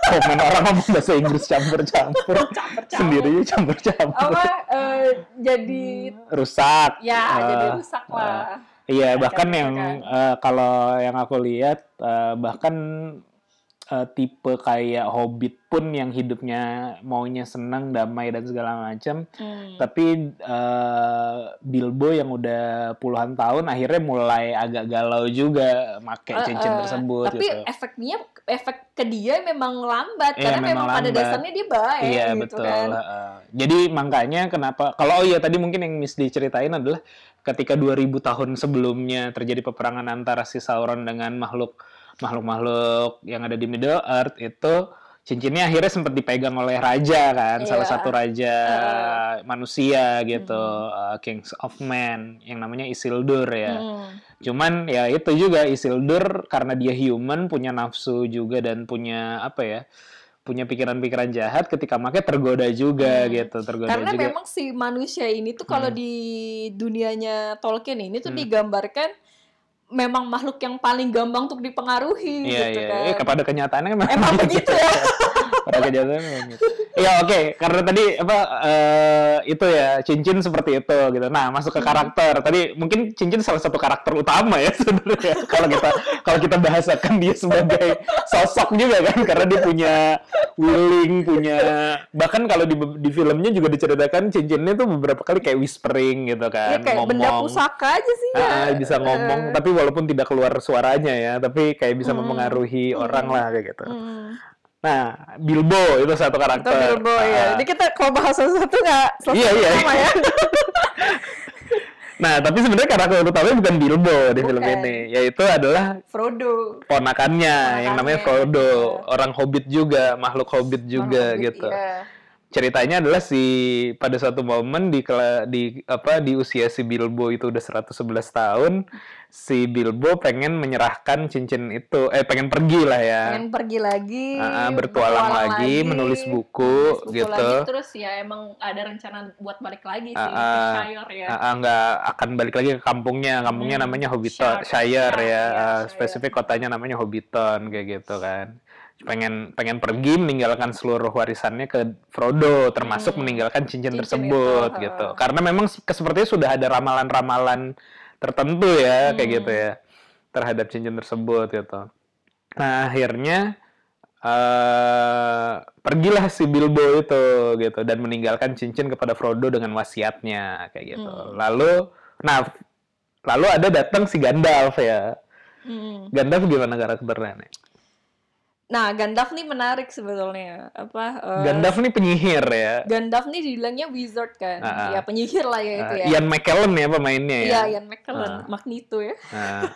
[SPEAKER 1] komen orang ngomong bahasa Inggris campur-campur. Sendirinya campur-campur.
[SPEAKER 2] apa eh, jadi
[SPEAKER 1] Rusak.
[SPEAKER 2] ya
[SPEAKER 1] Eh,
[SPEAKER 2] jadi rusak lah
[SPEAKER 1] Iya,
[SPEAKER 2] Kayak
[SPEAKER 1] bahkan
[SPEAKER 2] gitu
[SPEAKER 1] yang eh, kalau yang aku lihat eh, bahkan eh, tipe kayak Hobbit pun yang hidupnya maunya senang, damai dan segala macam,
[SPEAKER 2] Hmm.
[SPEAKER 1] tapi eh, Bilbo yang udah puluhan tahun akhirnya mulai agak galau juga make
[SPEAKER 2] Eh,
[SPEAKER 1] cincin
[SPEAKER 2] eh,
[SPEAKER 1] tersebut
[SPEAKER 2] tapi
[SPEAKER 1] gitu.
[SPEAKER 2] efeknya efek ke dia memang lambat
[SPEAKER 1] Iya,
[SPEAKER 2] karena memang,
[SPEAKER 1] memang
[SPEAKER 2] pada
[SPEAKER 1] lambat.
[SPEAKER 2] dasarnya dia baik
[SPEAKER 1] Iya
[SPEAKER 2] gitu
[SPEAKER 1] betul.
[SPEAKER 2] kan.
[SPEAKER 1] heeh. Jadi makanya kenapa kalau oh iya tadi mungkin yang Miss diceritain adalah ketika 2000 tahun sebelumnya terjadi peperangan antara si Sauron dengan makhluk makhluk-makhluk yang ada di Middle Earth itu cincinnya akhirnya sempat dipegang oleh raja kan,
[SPEAKER 2] Iya.
[SPEAKER 1] salah satu raja
[SPEAKER 2] Heeh.
[SPEAKER 1] manusia gitu, uh, Kings of Men yang namanya Isildur ya.
[SPEAKER 2] Hmm.
[SPEAKER 1] Cuman ya itu juga Isildur karena dia human punya nafsu juga dan punya apa ya? punya pikiran-pikiran jahat ketika make tergoda juga
[SPEAKER 2] Hmm.
[SPEAKER 1] gitu, tergoda
[SPEAKER 2] Karena
[SPEAKER 1] juga.
[SPEAKER 2] memang si manusia ini tuh kalau
[SPEAKER 1] Hmm.
[SPEAKER 2] di dunianya Tolkien ini tuh
[SPEAKER 1] Hmm.
[SPEAKER 2] digambarkan memang makhluk yang paling gampang untuk dipengaruhi
[SPEAKER 1] Iya
[SPEAKER 2] gitu
[SPEAKER 1] iya,
[SPEAKER 2] kan.
[SPEAKER 1] Iya, kepada kenyataannya memang
[SPEAKER 2] Emang begitu ya.
[SPEAKER 1] memang gitu. Iya oke, karena tadi apa eh, itu ya cincin seperti itu gitu. Nah masuk ke karakter tadi mungkin cincin salah satu karakter utama ya sebenarnya kalau kita kalau kita bahasakan dia sebagai sosok juga kan karena dia punya willing punya bahkan kalau di di filmnya juga diceritakan cincinnya tuh beberapa kali kayak whispering gitu kan
[SPEAKER 2] kayak benda
[SPEAKER 1] ngomong.
[SPEAKER 2] pusaka aja sih ya.
[SPEAKER 1] Ah, bisa ngomong
[SPEAKER 2] Eh,
[SPEAKER 1] tapi walaupun tidak keluar suaranya ya tapi kayak bisa
[SPEAKER 2] Hmm.
[SPEAKER 1] mempengaruhi
[SPEAKER 2] Hmm.
[SPEAKER 1] orang lah kayak gitu.
[SPEAKER 2] hmm.
[SPEAKER 1] Nah, Bilbo itu satu
[SPEAKER 2] Itu
[SPEAKER 1] karakter.
[SPEAKER 2] Bilbo ya.
[SPEAKER 1] Ah.
[SPEAKER 2] Jadi kita kalau bahas sesuatu nggak selesai
[SPEAKER 1] Iya, iya.
[SPEAKER 2] sama ya.
[SPEAKER 1] Nah, tapi sebenarnya karakter utamanya bukan Bilbo di film
[SPEAKER 2] Bukan.
[SPEAKER 1] ini, yaitu adalah
[SPEAKER 2] Frodo.
[SPEAKER 1] ponakannya yang namanya
[SPEAKER 2] Ponakannya.
[SPEAKER 1] Frodo, orang Hobbit juga, makhluk Hobbit juga
[SPEAKER 2] Makhluk
[SPEAKER 1] gitu.
[SPEAKER 2] Iya.
[SPEAKER 1] Ceritanya adalah si pada suatu momen di di apa di usia si Bilbo itu udah 111 tahun, si Bilbo pengen menyerahkan cincin itu eh pengen pergi lah ya.
[SPEAKER 2] pengen pergi lagi
[SPEAKER 1] Ah, ah, bertualang lagi, menulis buku,
[SPEAKER 2] menulis buku
[SPEAKER 1] gitu.
[SPEAKER 2] lagi, terus ya emang ada rencana buat balik lagi sih
[SPEAKER 1] ah.
[SPEAKER 2] Shire ya
[SPEAKER 1] ah, nggak akan balik lagi ke kampungnya. Kampungnya
[SPEAKER 2] Hmm,
[SPEAKER 1] namanya Hobbiton,
[SPEAKER 2] Shire,
[SPEAKER 1] Shire,
[SPEAKER 2] Shire,
[SPEAKER 1] ya.
[SPEAKER 2] ya, Shire.
[SPEAKER 1] spesifik kotanya namanya Hobbiton kayak gitu kan. Pengen pengen pergi meninggalkan seluruh warisannya ke Frodo, termasuk
[SPEAKER 2] Hmm.
[SPEAKER 1] meninggalkan cincin,
[SPEAKER 2] Cincin
[SPEAKER 1] tersebut
[SPEAKER 2] itu,
[SPEAKER 1] gitu. Karena memang se- sepertinya sudah ada ramalan-ramalan tertentu ya kayak
[SPEAKER 2] Hmm.
[SPEAKER 1] gitu ya terhadap cincin tersebut gitu. Nah, akhirnya eh pergilah si Bilbo itu gitu dan meninggalkan cincin kepada Frodo dengan wasiatnya kayak gitu.
[SPEAKER 2] Hmm.
[SPEAKER 1] Lalu nah lalu ada datang si Gandalf ya.
[SPEAKER 2] Hmm.
[SPEAKER 1] Gandalf gimana karakternya nih?
[SPEAKER 2] Nah Gandalf nih menarik sebetulnya apa eh,
[SPEAKER 1] Gandalf nih penyihir ya.
[SPEAKER 2] Gandalf nih dibilangnya wizard kan
[SPEAKER 1] Ah, ah.
[SPEAKER 2] ya penyihir lah ya itu
[SPEAKER 1] Eh,
[SPEAKER 2] ya
[SPEAKER 1] Ian McKellen ya pemainnya ya.
[SPEAKER 2] Iya, Ian McKellen,
[SPEAKER 1] Ah.
[SPEAKER 2] Magneto ya.
[SPEAKER 1] Nah,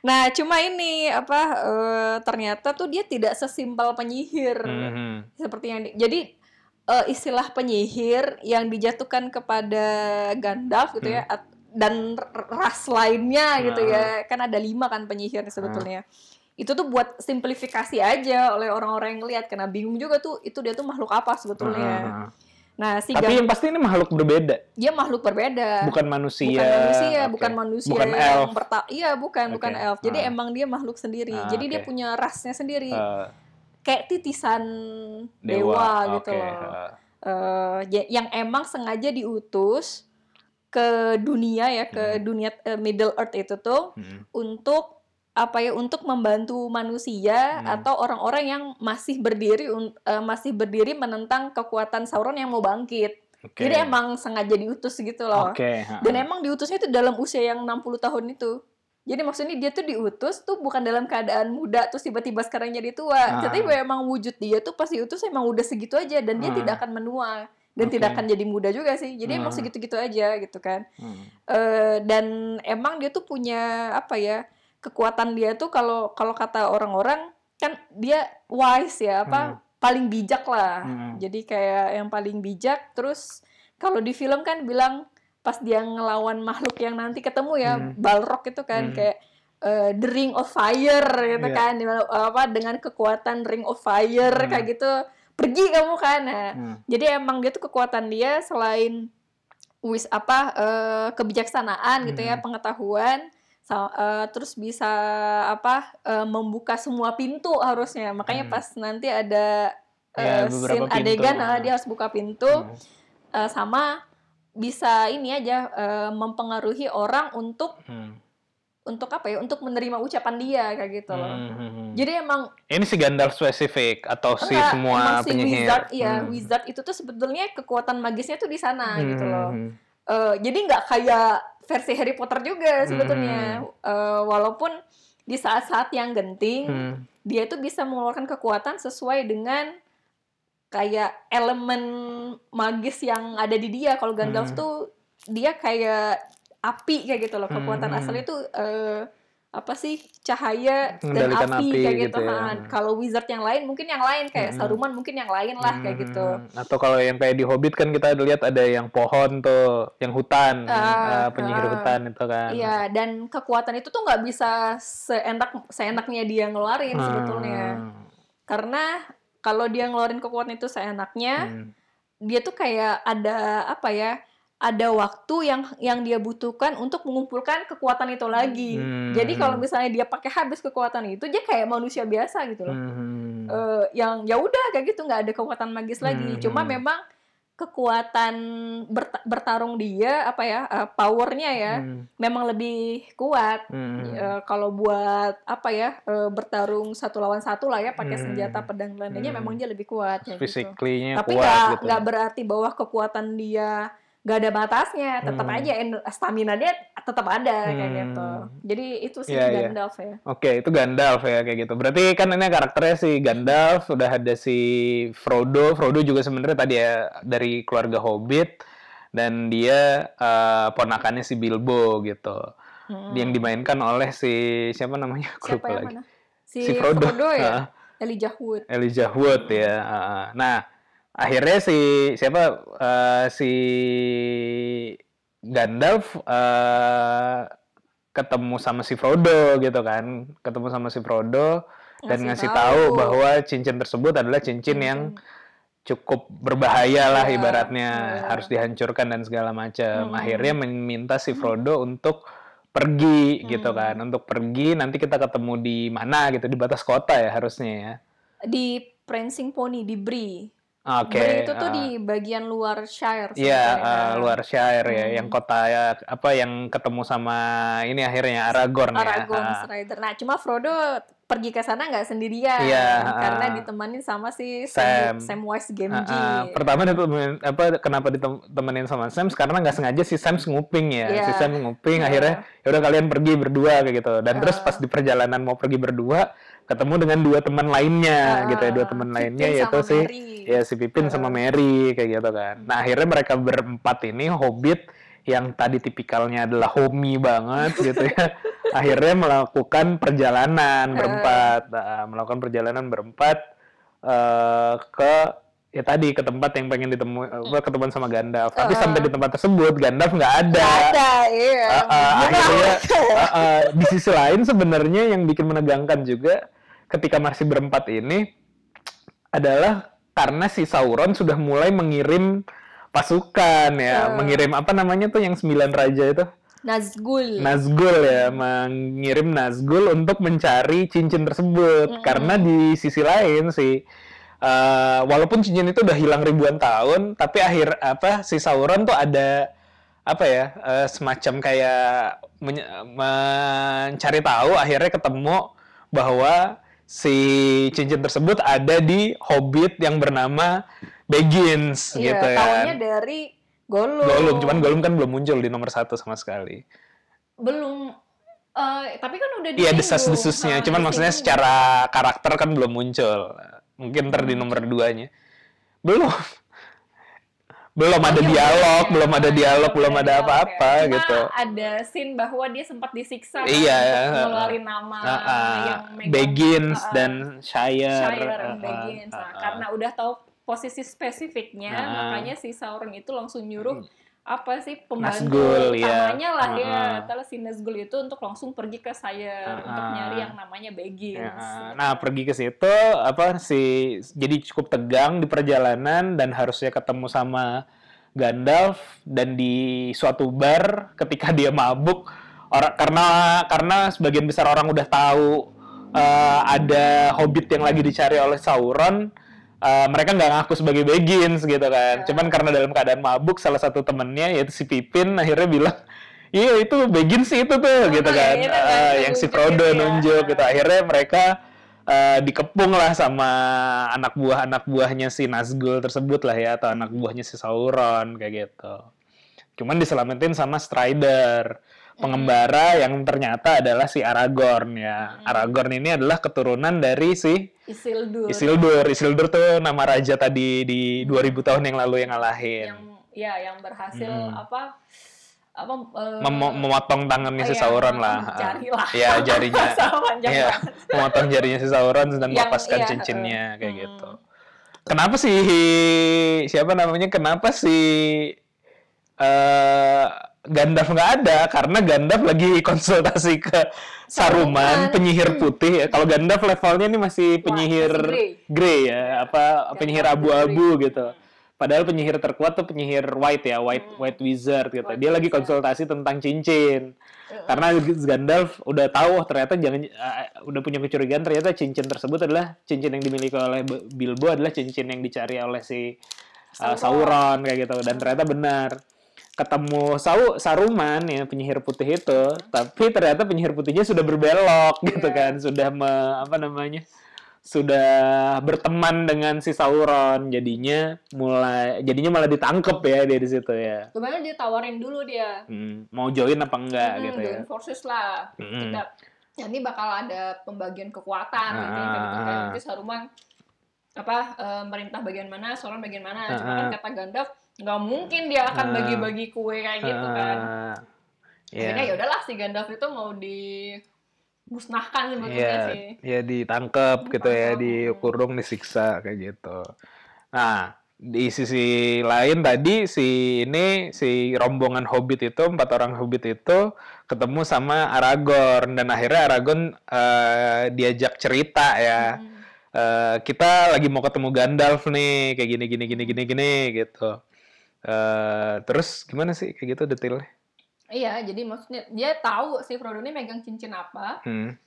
[SPEAKER 2] Nah, cuma ini apa eh, ternyata tuh dia tidak sesimpel penyihir
[SPEAKER 1] mhm.
[SPEAKER 2] seperti yang di- jadi eh, istilah penyihir yang dijatuhkan kepada Gandalf gitu ya at- dan r- ras lainnya gitu ya. Kan ada lima kan penyihir sebetulnya. Itu tuh buat simplifikasi aja oleh orang-orang yang lihat karena bingung juga tuh itu dia tuh makhluk apa sebetulnya.
[SPEAKER 1] Ah.
[SPEAKER 2] Nah, si
[SPEAKER 1] Tapi yang pasti ini makhluk berbeda,
[SPEAKER 2] dia makhluk berbeda.
[SPEAKER 1] bukan manusia.
[SPEAKER 2] bukan manusia,
[SPEAKER 1] Oke.
[SPEAKER 2] bukan manusia
[SPEAKER 1] Bukan
[SPEAKER 2] yang
[SPEAKER 1] elf.
[SPEAKER 2] berta- iya bukan bukan
[SPEAKER 1] Oke.
[SPEAKER 2] elf. Jadi
[SPEAKER 1] Ah.
[SPEAKER 2] emang dia makhluk sendiri.
[SPEAKER 1] Ah,
[SPEAKER 2] Jadi dia
[SPEAKER 1] oke.
[SPEAKER 2] punya rasnya sendiri.
[SPEAKER 1] Eh,
[SPEAKER 2] Kayak titisan dewa, gitu
[SPEAKER 1] oke.
[SPEAKER 2] loh.
[SPEAKER 1] Eh,
[SPEAKER 2] ya- yang emang sengaja diutus ke dunia ya ke
[SPEAKER 1] Hmm.
[SPEAKER 2] dunia eh, Middle Earth itu tuh
[SPEAKER 1] mhm.
[SPEAKER 2] untuk apa ya untuk membantu manusia
[SPEAKER 1] Hmm.
[SPEAKER 2] atau orang-orang yang masih berdiri eh, masih berdiri menentang kekuatan Sauron yang mau bangkit.
[SPEAKER 1] Oke.
[SPEAKER 2] Jadi emang sengaja diutus gitu loh.
[SPEAKER 1] Ha.
[SPEAKER 2] Dan emang diutusnya itu dalam usia yang 60 tahun itu. Jadi maksudnya dia tuh diutus tuh bukan dalam keadaan muda terus tiba-tiba sekarang jadi tua.
[SPEAKER 1] Ah.
[SPEAKER 2] Jadi memang wujud dia tuh pasti diutus emang udah segitu aja dan dia
[SPEAKER 1] Ah.
[SPEAKER 2] tidak akan menua dan
[SPEAKER 1] Oke.
[SPEAKER 2] tidak akan jadi muda juga sih. Jadi emang
[SPEAKER 1] Ah.
[SPEAKER 2] segitu-gitu aja gitu kan.
[SPEAKER 1] Hmm.
[SPEAKER 2] Eh, dan emang dia tuh punya apa ya? Kekuatan dia tuh kalau kalau kata orang-orang kan dia wise ya, apa
[SPEAKER 1] Hmm.
[SPEAKER 2] paling bijak lah.
[SPEAKER 1] Hmm.
[SPEAKER 2] Jadi kayak yang paling bijak terus kalau di film kan bilang pas dia ngelawan makhluk yang nanti ketemu ya
[SPEAKER 1] Hmm.
[SPEAKER 2] Balrog itu kan
[SPEAKER 1] Hmm.
[SPEAKER 2] kayak eh, the ring of fire gitu
[SPEAKER 1] Iya.
[SPEAKER 2] kan Di mana, apa dengan kekuatan ring of fire
[SPEAKER 1] Hmm.
[SPEAKER 2] kayak gitu pergi kamu kan nah,
[SPEAKER 1] Hmm.
[SPEAKER 2] jadi emang dia tuh kekuatan dia selain wis apa eh, kebijaksanaan gitu ya
[SPEAKER 1] Hmm.
[SPEAKER 2] pengetahuan sa- eh, terus bisa apa eh, membuka semua pintu harusnya makanya
[SPEAKER 1] Hmm.
[SPEAKER 2] pas nanti ada
[SPEAKER 1] Ya,
[SPEAKER 2] eh, scene adegan
[SPEAKER 1] pintu.
[SPEAKER 2] ah, dia harus buka pintu
[SPEAKER 1] Hmm.
[SPEAKER 2] eh, sama bisa ini aja eh, mempengaruhi orang untuk
[SPEAKER 1] Hmm.
[SPEAKER 2] untuk apa ya untuk menerima ucapan dia kayak gitu loh
[SPEAKER 1] Hmm, hmm, hmm.
[SPEAKER 2] jadi emang
[SPEAKER 1] Ini si Gandalf spesifik atau si
[SPEAKER 2] enggak,
[SPEAKER 1] semua
[SPEAKER 2] emang si
[SPEAKER 1] penyihir?
[SPEAKER 2] wizard iya
[SPEAKER 1] Hmm.
[SPEAKER 2] wizard itu tuh sebetulnya kekuatan magisnya tuh di sana
[SPEAKER 1] Hmm,
[SPEAKER 2] gitu loh Eh, jadi nggak kayak versi Harry Potter juga sebetulnya
[SPEAKER 1] Hmm.
[SPEAKER 2] Eh, walaupun di saat-saat yang genting
[SPEAKER 1] hmm.
[SPEAKER 2] dia itu bisa mengeluarkan kekuatan sesuai dengan kayak elemen magis yang ada di dia. Kalau Gandalf
[SPEAKER 1] Hmm.
[SPEAKER 2] tuh dia kayak api kayak gitu loh. Kekuatan
[SPEAKER 1] Hmm.
[SPEAKER 2] asalnya tuh eh, apa sih cahaya dan api,
[SPEAKER 1] api
[SPEAKER 2] kayak
[SPEAKER 1] gitu
[SPEAKER 2] gitu.
[SPEAKER 1] ya.
[SPEAKER 2] Ha, Kalau wizard yang lain mungkin yang lain kayak
[SPEAKER 1] Hmm.
[SPEAKER 2] Saruman mungkin yang lain lah kayak
[SPEAKER 1] Hmm,
[SPEAKER 2] gitu.
[SPEAKER 1] Atau kalau yang kayak di Hobbit kan kita lihat ada yang pohon tuh, yang hutan,
[SPEAKER 2] Ah,
[SPEAKER 1] eh, penyihir
[SPEAKER 2] ah.
[SPEAKER 1] hutan itu kan.
[SPEAKER 2] Iya, dan kekuatan itu tuh nggak bisa seenak seenaknya dia ngeluarin
[SPEAKER 1] Ah.
[SPEAKER 2] sebetulnya. Karena kalau dia ngeluarin kekuatan itu seenaknya,
[SPEAKER 1] Hmm.
[SPEAKER 2] dia tuh kayak ada apa ya ada waktu yang yang dia butuhkan untuk mengumpulkan kekuatan itu lagi
[SPEAKER 1] Hmm.
[SPEAKER 2] jadi kalau misalnya dia pakai habis kekuatan itu dia kayak manusia biasa gitu loh
[SPEAKER 1] Hmm.
[SPEAKER 2] Eh, yang ya udah kayak gitu nggak ada kekuatan magis lagi
[SPEAKER 1] Hmm.
[SPEAKER 2] cuma memang kekuatan berta- bertarung dia apa ya eh, powernya ya
[SPEAKER 1] Hmm.
[SPEAKER 2] memang lebih kuat
[SPEAKER 1] Hmm.
[SPEAKER 2] Eh, kalau buat apa ya eh, bertarung satu lawan satu lah ya pakai
[SPEAKER 1] Hmm.
[SPEAKER 2] senjata pedang Belandanya
[SPEAKER 1] Hmm.
[SPEAKER 2] memang dia lebih kuat kayak gitu tapi nggak
[SPEAKER 1] gitu.
[SPEAKER 2] nggak berarti bahwa kekuatan dia nggak ada batasnya tetap
[SPEAKER 1] Hmm.
[SPEAKER 2] aja stamina dia tetap ada kayak
[SPEAKER 1] Hmm.
[SPEAKER 2] gitu jadi itu sih
[SPEAKER 1] Iya, iya.
[SPEAKER 2] Gandalf ya
[SPEAKER 1] Oke, itu Gandalf ya kayak gitu. Berarti kan ini karakternya si Gandalf, udah ada si Frodo. Frodo juga sebenarnya tadi ya dari keluarga Hobbit dan dia eh, ponakannya si Bilbo gitu.
[SPEAKER 2] Mm-mm.
[SPEAKER 1] Yang dimainkan oleh si siapa namanya?
[SPEAKER 2] Siapa yang
[SPEAKER 1] lagi.
[SPEAKER 2] mana si,
[SPEAKER 1] Si Frodo.
[SPEAKER 2] Frodo, ya
[SPEAKER 1] Ah.
[SPEAKER 2] Elijah Wood
[SPEAKER 1] Elijah Wood ya. ah, ah. Nah, akhirnya si siapa eh, si Gandalf eh, ketemu sama si Frodo gitu kan, ketemu sama si Frodo dan
[SPEAKER 2] Ngasih
[SPEAKER 1] ngasih
[SPEAKER 2] tahu.
[SPEAKER 1] tahu bahwa cincin tersebut adalah cincin yang cukup berbahaya lah
[SPEAKER 2] Iya,
[SPEAKER 1] ibaratnya
[SPEAKER 2] iya.
[SPEAKER 1] harus dihancurkan dan segala macam.
[SPEAKER 2] Mm.
[SPEAKER 1] Akhirnya meminta si Frodo untuk pergi gitu
[SPEAKER 2] Mm.
[SPEAKER 1] kan, untuk pergi nanti kita ketemu di mana gitu di batas kota ya harusnya ya.
[SPEAKER 2] di Prancing Pony di Bree.
[SPEAKER 1] Oke.
[SPEAKER 2] Bree itu tuh
[SPEAKER 1] ah.
[SPEAKER 2] di bagian luar Shire.
[SPEAKER 1] Iya, eh, luar Shire ya,
[SPEAKER 2] Hmm.
[SPEAKER 1] yang kota ya, apa yang ketemu sama ini akhirnya Aragorn,
[SPEAKER 2] Aragorn
[SPEAKER 1] ya. Ah.
[SPEAKER 2] Strider. Nah, cuma Frodo pergi ke sana nggak sendirian
[SPEAKER 1] Iya,
[SPEAKER 2] karena
[SPEAKER 1] ah.
[SPEAKER 2] ditemanin sama si
[SPEAKER 1] Sam.
[SPEAKER 2] Sam Samwise
[SPEAKER 1] Ah,
[SPEAKER 2] Gamgee.
[SPEAKER 1] ah. pertama ditemenin, apa kenapa ditemenin sama Sam? Karena nggak sengaja si Sam nguping ya,
[SPEAKER 2] Iya.
[SPEAKER 1] si Sam nguping
[SPEAKER 2] Iya.
[SPEAKER 1] akhirnya ya udah kalian pergi berdua kayak gitu. Dan terus
[SPEAKER 2] Ah.
[SPEAKER 1] pas di perjalanan mau pergi berdua ketemu dengan dua teman lainnya
[SPEAKER 2] Ah,
[SPEAKER 1] gitu ya, dua teman lainnya
[SPEAKER 2] sama
[SPEAKER 1] yaitu si ya si Pipin sama
[SPEAKER 2] Ah.
[SPEAKER 1] Mary kayak gitu kan. Nah akhirnya mereka berempat ini Hobbit yang tadi tipikalnya adalah homey banget gitu ya. Akhirnya melakukan perjalanan berempat, Nah, melakukan perjalanan berempat eh, ke ya tadi ke tempat yang pengen ditemu apa, ketemuan sama Gandalf. Tapi sampai di tempat tersebut Gandalf nggak ada.
[SPEAKER 2] Nggak ada, iya.
[SPEAKER 1] Ah,
[SPEAKER 2] Gimana?
[SPEAKER 1] akhirnya ah, ah, di sisi lain sebenarnya yang bikin menegangkan juga ketika masih berempat ini adalah karena si Sauron sudah mulai mengirim pasukan ya,
[SPEAKER 2] Ah.
[SPEAKER 1] mengirim apa namanya tuh yang sembilan raja itu
[SPEAKER 2] Nazgul.
[SPEAKER 1] Nazgul ya, mengirim Nazgul untuk mencari cincin tersebut
[SPEAKER 2] Mm-mm.
[SPEAKER 1] karena di sisi lain si eh, walaupun cincin itu udah hilang ribuan tahun, tapi akhir apa si Sauron tuh ada apa ya eh, semacam kayak menye- mencari tahu akhirnya ketemu bahwa si cincin tersebut ada di Hobbit yang bernama Baggins
[SPEAKER 2] Iya,
[SPEAKER 1] gitu ya.
[SPEAKER 2] tahunya dari Gollum.
[SPEAKER 1] Gollum, cuman Gollum kan belum muncul di nomor satu sama sekali.
[SPEAKER 2] belum eh, tapi kan udah
[SPEAKER 1] Iya
[SPEAKER 2] disinggung.
[SPEAKER 1] desas-desusnya,
[SPEAKER 2] Ah,
[SPEAKER 1] cuman maksudnya
[SPEAKER 2] disinggung.
[SPEAKER 1] secara karakter kan belum muncul. Mungkin ntar di nomor duanya. Belum. Belum ada
[SPEAKER 2] Oh, iya,
[SPEAKER 1] dialog,
[SPEAKER 2] iya.
[SPEAKER 1] belum ada dialog, belum ada
[SPEAKER 2] dialog,
[SPEAKER 1] apa-apa
[SPEAKER 2] ya. Cuma
[SPEAKER 1] gitu.
[SPEAKER 2] ada scene bahwa dia sempat disiksa kan,
[SPEAKER 1] Iya,
[SPEAKER 2] untuk
[SPEAKER 1] ya.
[SPEAKER 2] ngeluarin nama
[SPEAKER 1] ah,
[SPEAKER 2] yang ah,
[SPEAKER 1] dan Shire.
[SPEAKER 2] Shire
[SPEAKER 1] ah,
[SPEAKER 2] Nah,
[SPEAKER 1] ah.
[SPEAKER 2] karena udah tahu posisi spesifiknya,
[SPEAKER 1] Ah.
[SPEAKER 2] makanya si Sauron itu langsung nyuruh apa sih pembantu
[SPEAKER 1] Nazgul, ya.
[SPEAKER 2] utamanya lah ya,
[SPEAKER 1] Ah, ah.
[SPEAKER 2] terus si Nazgul itu untuk langsung pergi ke Shire
[SPEAKER 1] Ah,
[SPEAKER 2] untuk
[SPEAKER 1] ah.
[SPEAKER 2] nyari yang namanya Baggins.
[SPEAKER 1] Ya, nah pergi ke situ apa si jadi cukup tegang di perjalanan dan harusnya ketemu sama Gandalf dan di suatu bar ketika dia mabuk orang karena karena sebagian besar orang udah tahu eh, ada hobbit yang lagi dicari oleh Sauron eh, mereka nggak ngaku sebagai Baggins gitu kan cuman karena dalam keadaan mabuk salah satu temennya yaitu si Pipin akhirnya bilang Iya itu Baggins itu tuh gitu kan,
[SPEAKER 2] itu kan,
[SPEAKER 1] Eh, yang si Frodo
[SPEAKER 2] ya.
[SPEAKER 1] nunjuk gitu. Akhirnya mereka eh, dikepung lah sama anak buah anak buahnya si Nazgul tersebut lah ya atau anak buahnya si Sauron kayak gitu. Cuman diselamatin sama Strider, pengembara yang ternyata adalah si Aragorn ya. Aragorn ini adalah keturunan dari si
[SPEAKER 2] Isildur
[SPEAKER 1] Isildur. Isildur tuh nama raja tadi di 2000 tahun yang lalu yang ngalahin.
[SPEAKER 2] yang ya yang berhasil
[SPEAKER 1] Hmm.
[SPEAKER 2] apa apa eh,
[SPEAKER 1] Mem- memotong tangannya si
[SPEAKER 2] iya,
[SPEAKER 1] Sauron lah.
[SPEAKER 2] jari lah.
[SPEAKER 1] Ya jarinya. Iya,
[SPEAKER 2] banget.
[SPEAKER 1] memotong jarinya si Sauron dan melepaskan
[SPEAKER 2] iya,
[SPEAKER 1] cincinnya
[SPEAKER 2] eh,
[SPEAKER 1] kayak
[SPEAKER 2] hmm.
[SPEAKER 1] gitu. Kenapa sih siapa namanya? Kenapa si eh Gandalf nggak ada? Karena Gandalf lagi konsultasi ke Saruman,
[SPEAKER 2] Saruman.
[SPEAKER 1] penyihir putih. ya. Kalau Gandalf levelnya ini masih penyihir
[SPEAKER 2] masih
[SPEAKER 1] grey ya, apa penyihir
[SPEAKER 2] Gandalf
[SPEAKER 1] abu-abu
[SPEAKER 2] grey.
[SPEAKER 1] gitu. Padahal penyihir terkuat tuh penyihir white ya, white
[SPEAKER 2] Hmm.
[SPEAKER 1] white wizard gitu.
[SPEAKER 2] White
[SPEAKER 1] Dia lagi konsultasi tentang cincin karena Gandalf udah tahu oh, ternyata jangan eh, udah punya kecurigaan ternyata cincin tersebut adalah cincin yang dimiliki oleh Bilbo adalah cincin yang dicari oleh si uh.
[SPEAKER 2] Sauron
[SPEAKER 1] kayak gitu dan ternyata benar ketemu Sau Saruman ya penyihir putih itu tapi ternyata penyihir putihnya sudah berbelok gitu
[SPEAKER 2] Iya.
[SPEAKER 1] kan sudah me- apa namanya sudah berteman dengan si Sauron jadinya mulai jadinya malah ditangkep ya dia di situ ya
[SPEAKER 2] Kemarin dia tawarin dulu dia.
[SPEAKER 1] Hmm, mau join apa enggak
[SPEAKER 2] Hmm,
[SPEAKER 1] gitu ya
[SPEAKER 2] forces lah.
[SPEAKER 1] Mm-mm.
[SPEAKER 2] Kita ya ini bakal ada pembagian kekuatan gitu
[SPEAKER 1] Ah,
[SPEAKER 2] kan gitu kan.
[SPEAKER 1] ah.
[SPEAKER 2] Nanti Saruman apa eh, merintah bagian mana, Sauron bagian mana. Cuma
[SPEAKER 1] Ah,
[SPEAKER 2] kan
[SPEAKER 1] ah.
[SPEAKER 2] kata Gandalf nggak mungkin dia akan
[SPEAKER 1] Ah.
[SPEAKER 2] bagi-bagi kue kayak gitu kan.
[SPEAKER 1] Ah,
[SPEAKER 2] Akhirnya
[SPEAKER 1] Iya.
[SPEAKER 2] ya udahlah si Gandalf itu mau dimusnahkan sebetulnya
[SPEAKER 1] Iya,
[SPEAKER 2] sih.
[SPEAKER 1] ya ditangkap gitu ya,
[SPEAKER 2] Ditangkap,
[SPEAKER 1] dikurung, disiksa kayak gitu. Nah, di sisi lain tadi si ini si rombongan hobbit itu empat orang hobbit itu ketemu sama Aragorn dan akhirnya Aragorn eh, diajak cerita ya
[SPEAKER 2] Hmm.
[SPEAKER 1] Eh, kita lagi mau ketemu Gandalf nih kayak gini gini gini gini gini gitu Eh, terus gimana sih kayak gitu detailnya
[SPEAKER 2] Iya, jadi maksudnya dia tahu si Frodo ini megang cincin apa,
[SPEAKER 1] hmm.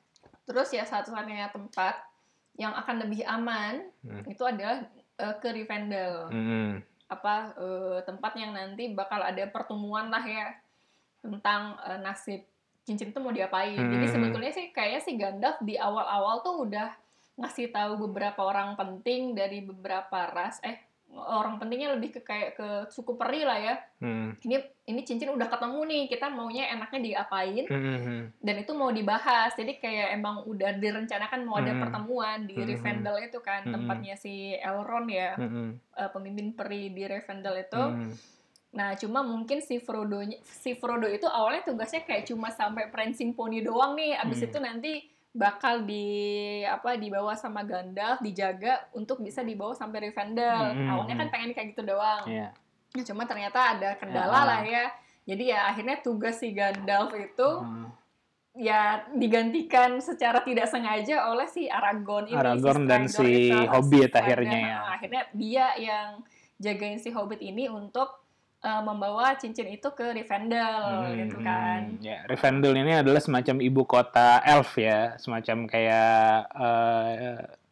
[SPEAKER 2] terus ya satu-satunya tempat yang akan lebih aman
[SPEAKER 1] Hmm.
[SPEAKER 2] itu adalah eh, ke Rivendell.
[SPEAKER 1] Hmm.
[SPEAKER 2] Apa eh, tempat yang nanti bakal ada pertemuan lah ya tentang eh, nasib cincin itu mau diapain. Jadi
[SPEAKER 1] Hmm.
[SPEAKER 2] sebetulnya sih kayaknya si Gandalf di awal-awal tuh udah ngasih tahu beberapa orang penting dari beberapa ras eh orang pentingnya lebih ke kayak ke suku peri lah ya.
[SPEAKER 1] Hmm.
[SPEAKER 2] Ini ini cincin udah ketemu nih, kita maunya enaknya diapain
[SPEAKER 1] Hmm, hmm, hmm.
[SPEAKER 2] dan itu mau dibahas. Jadi kayak emang udah direncanakan mau ada
[SPEAKER 1] Hmm.
[SPEAKER 2] pertemuan di
[SPEAKER 1] Hmm.
[SPEAKER 2] Rivendell itu kan,
[SPEAKER 1] Hmm.
[SPEAKER 2] tempatnya si Elrond ya,
[SPEAKER 1] Hmm, hmm.
[SPEAKER 2] eh, pemimpin peri di Rivendell itu.
[SPEAKER 1] Hmm.
[SPEAKER 2] Nah, cuma mungkin si Frodo si Frodo itu awalnya tugasnya kayak cuma sampai prancing poni doang nih. Abis
[SPEAKER 1] Hmm.
[SPEAKER 2] itu nanti bakal di apa dibawa sama Gandalf dijaga untuk bisa dibawa sampai Rivendell.
[SPEAKER 1] Hmm.
[SPEAKER 2] Awalnya kan pengen kayak gitu doang.
[SPEAKER 1] Iya.
[SPEAKER 2] Ya, cuma ternyata ada kendala
[SPEAKER 1] Ya.
[SPEAKER 2] lah ya. Jadi ya akhirnya tugas si Gandalf itu
[SPEAKER 1] Hmm.
[SPEAKER 2] ya digantikan secara tidak sengaja oleh si Aragorn ini
[SPEAKER 1] Aragorn dan
[SPEAKER 2] Strider
[SPEAKER 1] si
[SPEAKER 2] itu,
[SPEAKER 1] Hobbit akhirnya ya.
[SPEAKER 2] Nah, akhirnya dia yang jagain si Hobbit ini untuk uh, membawa cincin itu ke Rivendell
[SPEAKER 1] Hmm,
[SPEAKER 2] gitu kan
[SPEAKER 1] Ya, Rivendell ini adalah semacam ibu kota elf ya, semacam kayak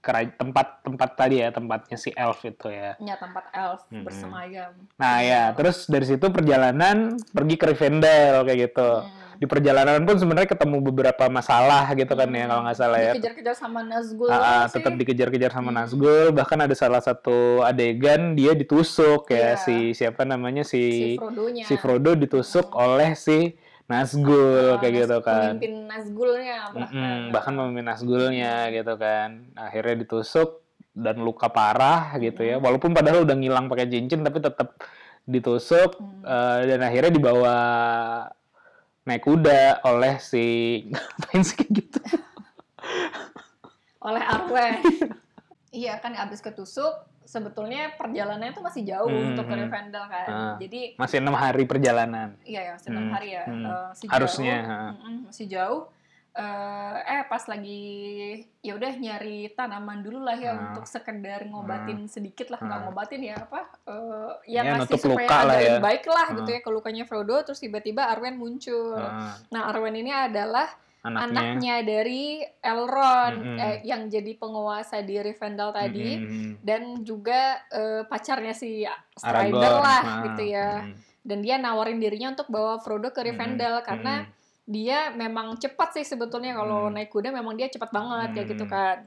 [SPEAKER 1] kera- tempat tempat tadi ya, tempatnya si elf itu ya.
[SPEAKER 2] ya tempat elf
[SPEAKER 1] Hmm.
[SPEAKER 2] bersemayam
[SPEAKER 1] Nah ya, terus dari situ perjalanan pergi ke Rivendell kayak gitu.
[SPEAKER 2] Hmm.
[SPEAKER 1] Di perjalanan pun sebenarnya ketemu beberapa masalah gitu kan ya,
[SPEAKER 2] Hmm.
[SPEAKER 1] kalau nggak salah ya.
[SPEAKER 2] dikejar-kejar sama Nazgul
[SPEAKER 1] Ah, ah, tetap dikejar-kejar sama
[SPEAKER 2] Hmm.
[SPEAKER 1] Nazgul, bahkan ada salah satu adegan dia ditusuk ya
[SPEAKER 2] Iya.
[SPEAKER 1] si siapa namanya
[SPEAKER 2] si
[SPEAKER 1] si
[SPEAKER 2] Frodo-nya
[SPEAKER 1] si Frodo ditusuk oleh si Nazgul
[SPEAKER 2] Ah,
[SPEAKER 1] kayak gitu kan.
[SPEAKER 2] pemimpin Nazgulnya bahkan
[SPEAKER 1] Mm-mm, bahkan pemimpin Nazgulnya gitu kan. Akhirnya ditusuk dan luka parah gitu ya. Walaupun padahal udah ngilang pakai cincin tapi tetap ditusuk
[SPEAKER 2] Hmm.
[SPEAKER 1] eh, dan akhirnya dibawa naik kuda oleh si ngapain sih kayak gitu.
[SPEAKER 2] oleh Arwen. iya kan abis ketusuk sebetulnya perjalanannya tuh masih jauh
[SPEAKER 1] Hmm,
[SPEAKER 2] untuk ke
[SPEAKER 1] hmm.
[SPEAKER 2] Rivendell kan.
[SPEAKER 1] Ah.
[SPEAKER 2] Jadi
[SPEAKER 1] Masih enam hari perjalanan.
[SPEAKER 2] iya ya masih enam
[SPEAKER 1] Hmm,
[SPEAKER 2] hari ya.
[SPEAKER 1] hmm.
[SPEAKER 2] Eh, masih
[SPEAKER 1] Harusnya,
[SPEAKER 2] jauh. Mm-mm, masih jauh. Eh, eh pas lagi ya udah nyari tanaman dulu lah ya
[SPEAKER 1] Ah.
[SPEAKER 2] untuk sekedar ngobatin sedikit lah nggak
[SPEAKER 1] Ah.
[SPEAKER 2] ngobatin ya apa eh ya,
[SPEAKER 1] Ya,
[SPEAKER 2] ngasih
[SPEAKER 1] nutup
[SPEAKER 2] supaya agak
[SPEAKER 1] ya.
[SPEAKER 2] baik lah gitu
[SPEAKER 1] Ah.
[SPEAKER 2] ya ke lukanya Frodo terus tiba-tiba Arwen muncul.
[SPEAKER 1] Nah,
[SPEAKER 2] Nah Arwen ini adalah
[SPEAKER 1] anaknya.
[SPEAKER 2] anaknya dari Elrond
[SPEAKER 1] Mm-mm.
[SPEAKER 2] eh, yang jadi penguasa di Rivendell tadi
[SPEAKER 1] Mm-mm.
[SPEAKER 2] dan juga eh, pacarnya si Strider
[SPEAKER 1] Aragorn.
[SPEAKER 2] lah
[SPEAKER 1] Ah,
[SPEAKER 2] gitu ya.
[SPEAKER 1] mm.
[SPEAKER 2] Dan dia nawarin dirinya untuk bawa Frodo ke Rivendell
[SPEAKER 1] Mm-mm.
[SPEAKER 2] karena
[SPEAKER 1] Mm-mm.
[SPEAKER 2] Dia memang cepat sih sebetulnya kalau
[SPEAKER 1] Hmm.
[SPEAKER 2] naik kuda memang dia cepat banget kayak gitu
[SPEAKER 1] Hmm.
[SPEAKER 2] kan.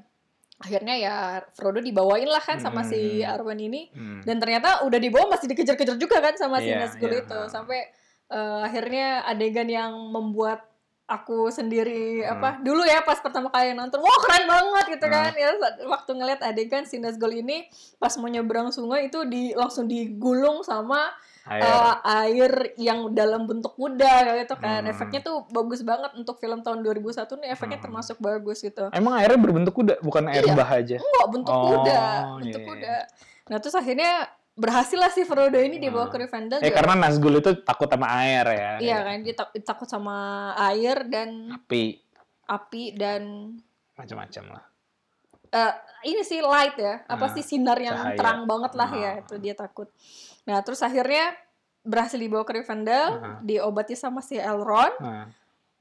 [SPEAKER 2] Akhirnya ya Frodo dibawain lah kan sama si
[SPEAKER 1] Hmm.
[SPEAKER 2] Arwen ini
[SPEAKER 1] Mm.
[SPEAKER 2] dan ternyata udah dibawa masih dikejar-kejar juga kan sama si
[SPEAKER 1] Iya,
[SPEAKER 2] Nazgul
[SPEAKER 1] iya.
[SPEAKER 2] itu sampai eh, akhirnya adegan yang membuat aku sendiri
[SPEAKER 1] Hmm.
[SPEAKER 2] apa dulu ya pas pertama kali nonton wah keren banget gitu
[SPEAKER 1] Hmm.
[SPEAKER 2] kan ya waktu ngeliat adegan si Nazgul ini pas mau nyebrang sungai itu di langsung digulung sama
[SPEAKER 1] Air.
[SPEAKER 2] eh, air yang dalam bentuk kuda kayak gitu kan
[SPEAKER 1] Hmm.
[SPEAKER 2] efeknya tuh bagus banget untuk film tahun 2001 nih efeknya
[SPEAKER 1] Hmm.
[SPEAKER 2] termasuk bagus gitu
[SPEAKER 1] Emang airnya berbentuk kuda, bukan air
[SPEAKER 2] Iya.
[SPEAKER 1] bah aja.
[SPEAKER 2] enggak bentuk
[SPEAKER 1] Oh,
[SPEAKER 2] kuda bentuk
[SPEAKER 1] iya,
[SPEAKER 2] kuda nah terus akhirnya berhasil lah si Frodo ini dibawa
[SPEAKER 1] Hmm.
[SPEAKER 2] ke Rivendell
[SPEAKER 1] Eh
[SPEAKER 2] juga.
[SPEAKER 1] karena Nazgul itu takut sama air ya.
[SPEAKER 2] iya kan dia tak- takut sama air dan
[SPEAKER 1] Api
[SPEAKER 2] api dan
[SPEAKER 1] macam-macam lah.
[SPEAKER 2] eh, ini sih light ya apa
[SPEAKER 1] Ah,
[SPEAKER 2] sih sinar yang
[SPEAKER 1] cahaya.
[SPEAKER 2] terang banget lah ya
[SPEAKER 1] Ah.
[SPEAKER 2] itu dia takut nah terus akhirnya berhasil dibawa ke Rivendell
[SPEAKER 1] Ah.
[SPEAKER 2] diobati sama si Elrond
[SPEAKER 1] Nah,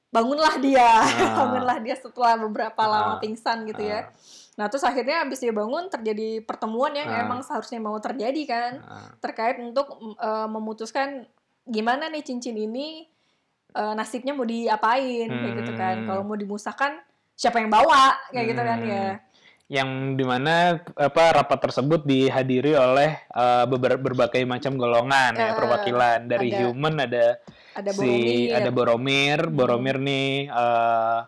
[SPEAKER 2] bangunlah dia
[SPEAKER 1] Ah.
[SPEAKER 2] bangunlah dia setelah beberapa lama
[SPEAKER 1] Ah.
[SPEAKER 2] pingsan gitu ya
[SPEAKER 1] ah,
[SPEAKER 2] nah terus akhirnya abis dia bangun terjadi pertemuan yang
[SPEAKER 1] Ah.
[SPEAKER 2] emang seharusnya mau terjadi kan
[SPEAKER 1] ah.
[SPEAKER 2] terkait untuk eh, memutuskan gimana nih cincin ini eh, nasibnya mau diapain kayak gitu kan
[SPEAKER 1] Hmm.
[SPEAKER 2] kalau mau dimusahkan siapa yang bawa kayak gitu kan
[SPEAKER 1] Hmm.
[SPEAKER 2] ya
[SPEAKER 1] Yang di mana apa rapat tersebut dihadiri oleh eh, beber- berbagai macam golongan ya
[SPEAKER 2] Eh,
[SPEAKER 1] perwakilan dari
[SPEAKER 2] ada-
[SPEAKER 1] human ada,
[SPEAKER 2] ada
[SPEAKER 1] si
[SPEAKER 2] Boromir
[SPEAKER 1] ada Boromir,
[SPEAKER 2] Hmm.
[SPEAKER 1] Boromir nih eh,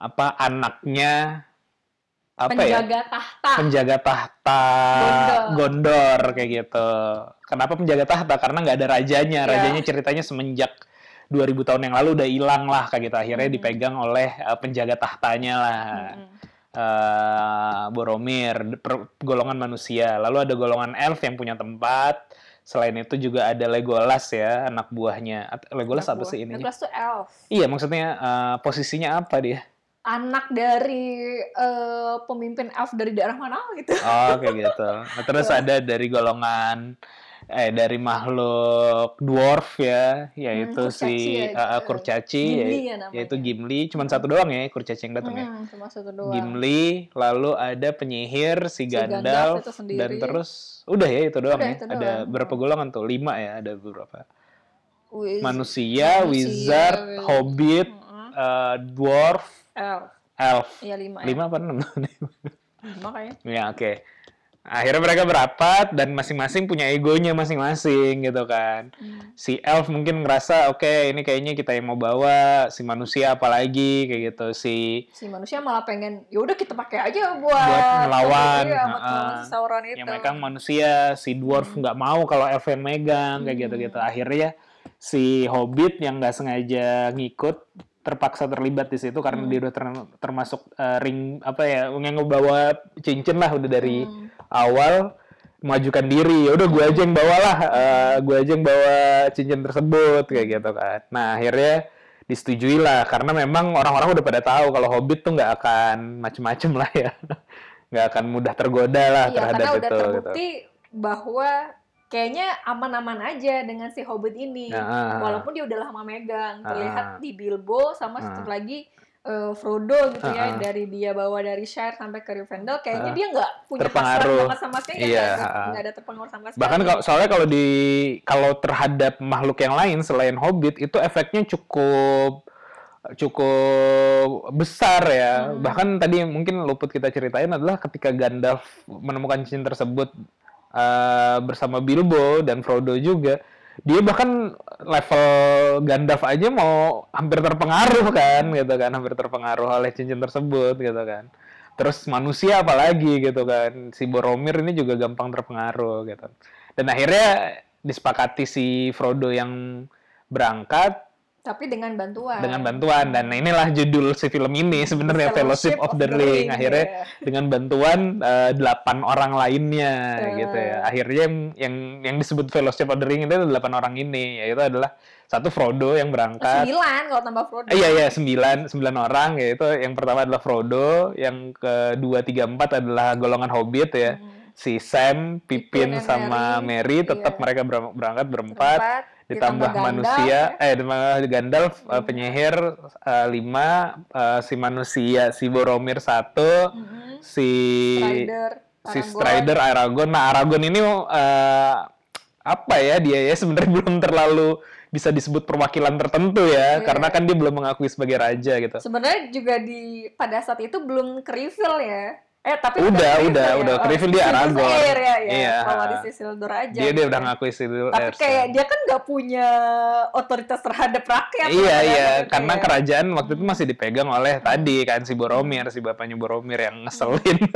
[SPEAKER 1] apa anaknya apa ya
[SPEAKER 2] penjaga tahta
[SPEAKER 1] penjaga tahta
[SPEAKER 2] Gondor.
[SPEAKER 1] Gondor kayak gitu. Kenapa penjaga tahta? Karena nggak ada rajanya.
[SPEAKER 2] Iya.
[SPEAKER 1] Rajanya ceritanya semenjak 2000 tahun yang lalu udah hilang lah kayak gitu. Akhirnya
[SPEAKER 2] Hmm.
[SPEAKER 1] dipegang oleh uh, penjaga tahtanya lah.
[SPEAKER 2] Mm-mm.
[SPEAKER 1] Eh, Boromir, per- golongan manusia. Lalu ada golongan elf yang punya tempat. Selain itu juga ada Legolas ya, anak buahnya. Legolas
[SPEAKER 2] Anak
[SPEAKER 1] apa
[SPEAKER 2] buah.
[SPEAKER 1] sih ini?
[SPEAKER 2] Legolas tuh elf.
[SPEAKER 1] Iya, maksudnya eh, posisinya apa dia?
[SPEAKER 2] Anak dari eh, pemimpin elf dari daerah mana gitu.
[SPEAKER 1] Oh, kayak gitu. Nah, terus ada dari golongan eh dari makhluk dwarf ya, yaitu
[SPEAKER 2] Hmm, kurcaci
[SPEAKER 1] si
[SPEAKER 2] ya,
[SPEAKER 1] eh, kurcaci,
[SPEAKER 2] Gimli
[SPEAKER 1] ya-
[SPEAKER 2] ya namanya.
[SPEAKER 1] yaitu Gimli. Cuman satu doang ya kurcaci yang datang ya.
[SPEAKER 2] Hmm, cuma satu doang.
[SPEAKER 1] Gimli, lalu ada penyihir si
[SPEAKER 2] Si Gandalf
[SPEAKER 1] dan terus udah ya itu doang
[SPEAKER 2] Udah,
[SPEAKER 1] ya.
[SPEAKER 2] itu
[SPEAKER 1] Ada
[SPEAKER 2] doang.
[SPEAKER 1] berapa golongan tuh? Lima ya, ada beberapa.
[SPEAKER 2] Wiz-
[SPEAKER 1] Manusia,
[SPEAKER 2] manusia,
[SPEAKER 1] wizard,
[SPEAKER 2] wiz-
[SPEAKER 1] hobbit, eh, dwarf,
[SPEAKER 2] elf.
[SPEAKER 1] elf.
[SPEAKER 2] Iya lima. ya.
[SPEAKER 1] Lima apa enam?
[SPEAKER 2] Lima kayaknya.
[SPEAKER 1] Ya oke. Akhirnya mereka berapat dan masing-masing punya egonya masing-masing gitu kan.
[SPEAKER 2] Hmm.
[SPEAKER 1] Si elf mungkin ngerasa oke ini kayaknya kita yang mau bawa, si manusia apalagi kayak gitu. Si
[SPEAKER 2] Si manusia malah pengen, ya udah kita pakai aja buat
[SPEAKER 1] Buat melawan,
[SPEAKER 2] Iya, melawan si Sauron itu.
[SPEAKER 1] yang megang manusia, si dwarf nggak mau kalau elf yang megang kayak
[SPEAKER 2] Hmm.
[SPEAKER 1] gitu-gitu. Akhirnya si hobbit yang nggak sengaja ngikut terpaksa terlibat di situ karena
[SPEAKER 2] Hmm.
[SPEAKER 1] dia udah ter- termasuk eh, ring apa ya yang ngebawa cincin lah udah dari
[SPEAKER 2] Hmm.
[SPEAKER 1] Awal mengajukan diri ya udah gue aja yang bawa lah gue aja yang bawa cincin tersebut kayak gitu kan nah akhirnya disetujui lah karena memang orang-orang udah pada tahu kalau hobbit tuh nggak akan macem-macem lah ya nggak akan mudah tergoda lah
[SPEAKER 2] Iya,
[SPEAKER 1] terhadap
[SPEAKER 2] karena udah
[SPEAKER 1] itu gitu.
[SPEAKER 2] terbukti bahwa kayaknya aman-aman aja dengan si Hobbit ini.
[SPEAKER 1] Nah,
[SPEAKER 2] Walaupun dia udah lama megang.
[SPEAKER 1] Ah.
[SPEAKER 2] Terlihat di Bilbo sama
[SPEAKER 1] Ah.
[SPEAKER 2] satu lagi eh, Frodo gitu ya.
[SPEAKER 1] Ah.
[SPEAKER 2] Dari dia bawa dari Shire sampai ke Rivendell. Kayaknya
[SPEAKER 1] Ah.
[SPEAKER 2] dia nggak punya
[SPEAKER 1] Terpengaruh.
[SPEAKER 2] banget sama sekali.
[SPEAKER 1] Iya,
[SPEAKER 2] nggak ada, nggak ada terpengaruh sama sekali.
[SPEAKER 1] bahkan kalau soalnya kalau di kalau terhadap makhluk yang lain selain hobbit itu efeknya cukup cukup besar ya
[SPEAKER 2] Hmm.
[SPEAKER 1] bahkan tadi mungkin luput kita ceritain adalah ketika Gandalf menemukan cincin tersebut eh, bersama Bilbo dan Frodo juga dia bahkan level Gandalf aja mau hampir terpengaruh kan gitu kan. Hampir terpengaruh oleh cincin tersebut gitu kan. Terus manusia apalagi gitu kan. Si Boromir ini juga gampang terpengaruh gitu. Dan akhirnya disepakati si Frodo yang berangkat
[SPEAKER 2] Tapi dengan bantuan.
[SPEAKER 1] dengan bantuan dan inilah judul si film ini sebenarnya Fellowship of the Ring akhirnya
[SPEAKER 2] ya.
[SPEAKER 1] dengan bantuan eh, delapan orang lainnya
[SPEAKER 2] Eh.
[SPEAKER 1] gitu ya akhirnya yang, yang yang disebut Fellowship of the Ring itu adalah delapan orang ini yaitu adalah satu Frodo yang berangkat
[SPEAKER 2] Sembilan kalau tambah Frodo.
[SPEAKER 1] Eh, iya iya sembilan sembilan orang yaitu yang pertama adalah Frodo yang kedua tiga empat adalah golongan Hobbit ya
[SPEAKER 2] Hmm.
[SPEAKER 1] si Sam
[SPEAKER 2] Pippin
[SPEAKER 1] Pippin
[SPEAKER 2] and
[SPEAKER 1] sama
[SPEAKER 2] Merry,
[SPEAKER 1] Mary tetap
[SPEAKER 2] iya.
[SPEAKER 1] mereka ber- berangkat berempat
[SPEAKER 2] Berempat,
[SPEAKER 1] ditambah
[SPEAKER 2] Gandalf,
[SPEAKER 1] manusia
[SPEAKER 2] ya.
[SPEAKER 1] eh ditambah Gandalf eh, penyihir eh, lima eh, si manusia si Boromir satu
[SPEAKER 2] Mhm.
[SPEAKER 1] si
[SPEAKER 2] Strider,
[SPEAKER 1] si
[SPEAKER 2] Aragorn.
[SPEAKER 1] Strider Aragon nah Aragon ini eh, apa ya dia ya sebenarnya belum terlalu bisa disebut perwakilan tertentu ya
[SPEAKER 2] Iya.
[SPEAKER 1] karena kan dia belum mengakui sebagai raja gitu
[SPEAKER 2] Sebenarnya juga di pada saat itu belum ke reveal ya. Eh tapi
[SPEAKER 1] Udah, udah, udah.
[SPEAKER 2] ya.
[SPEAKER 1] Ke reveal dia Aragorn.
[SPEAKER 2] Air ya, ya.
[SPEAKER 1] Iya.
[SPEAKER 2] Pewaris Isildur aja.
[SPEAKER 1] dia dia
[SPEAKER 2] gitu
[SPEAKER 1] udah ngakui Silver
[SPEAKER 2] Tapi
[SPEAKER 1] Air,
[SPEAKER 2] kayak dia kan nggak punya otoritas terhadap rakyat.
[SPEAKER 1] Iya iya karena kerajaan waktu itu masih dipegang oleh tadi kan si Boromir si bapaknya Boromir yang ngeselin.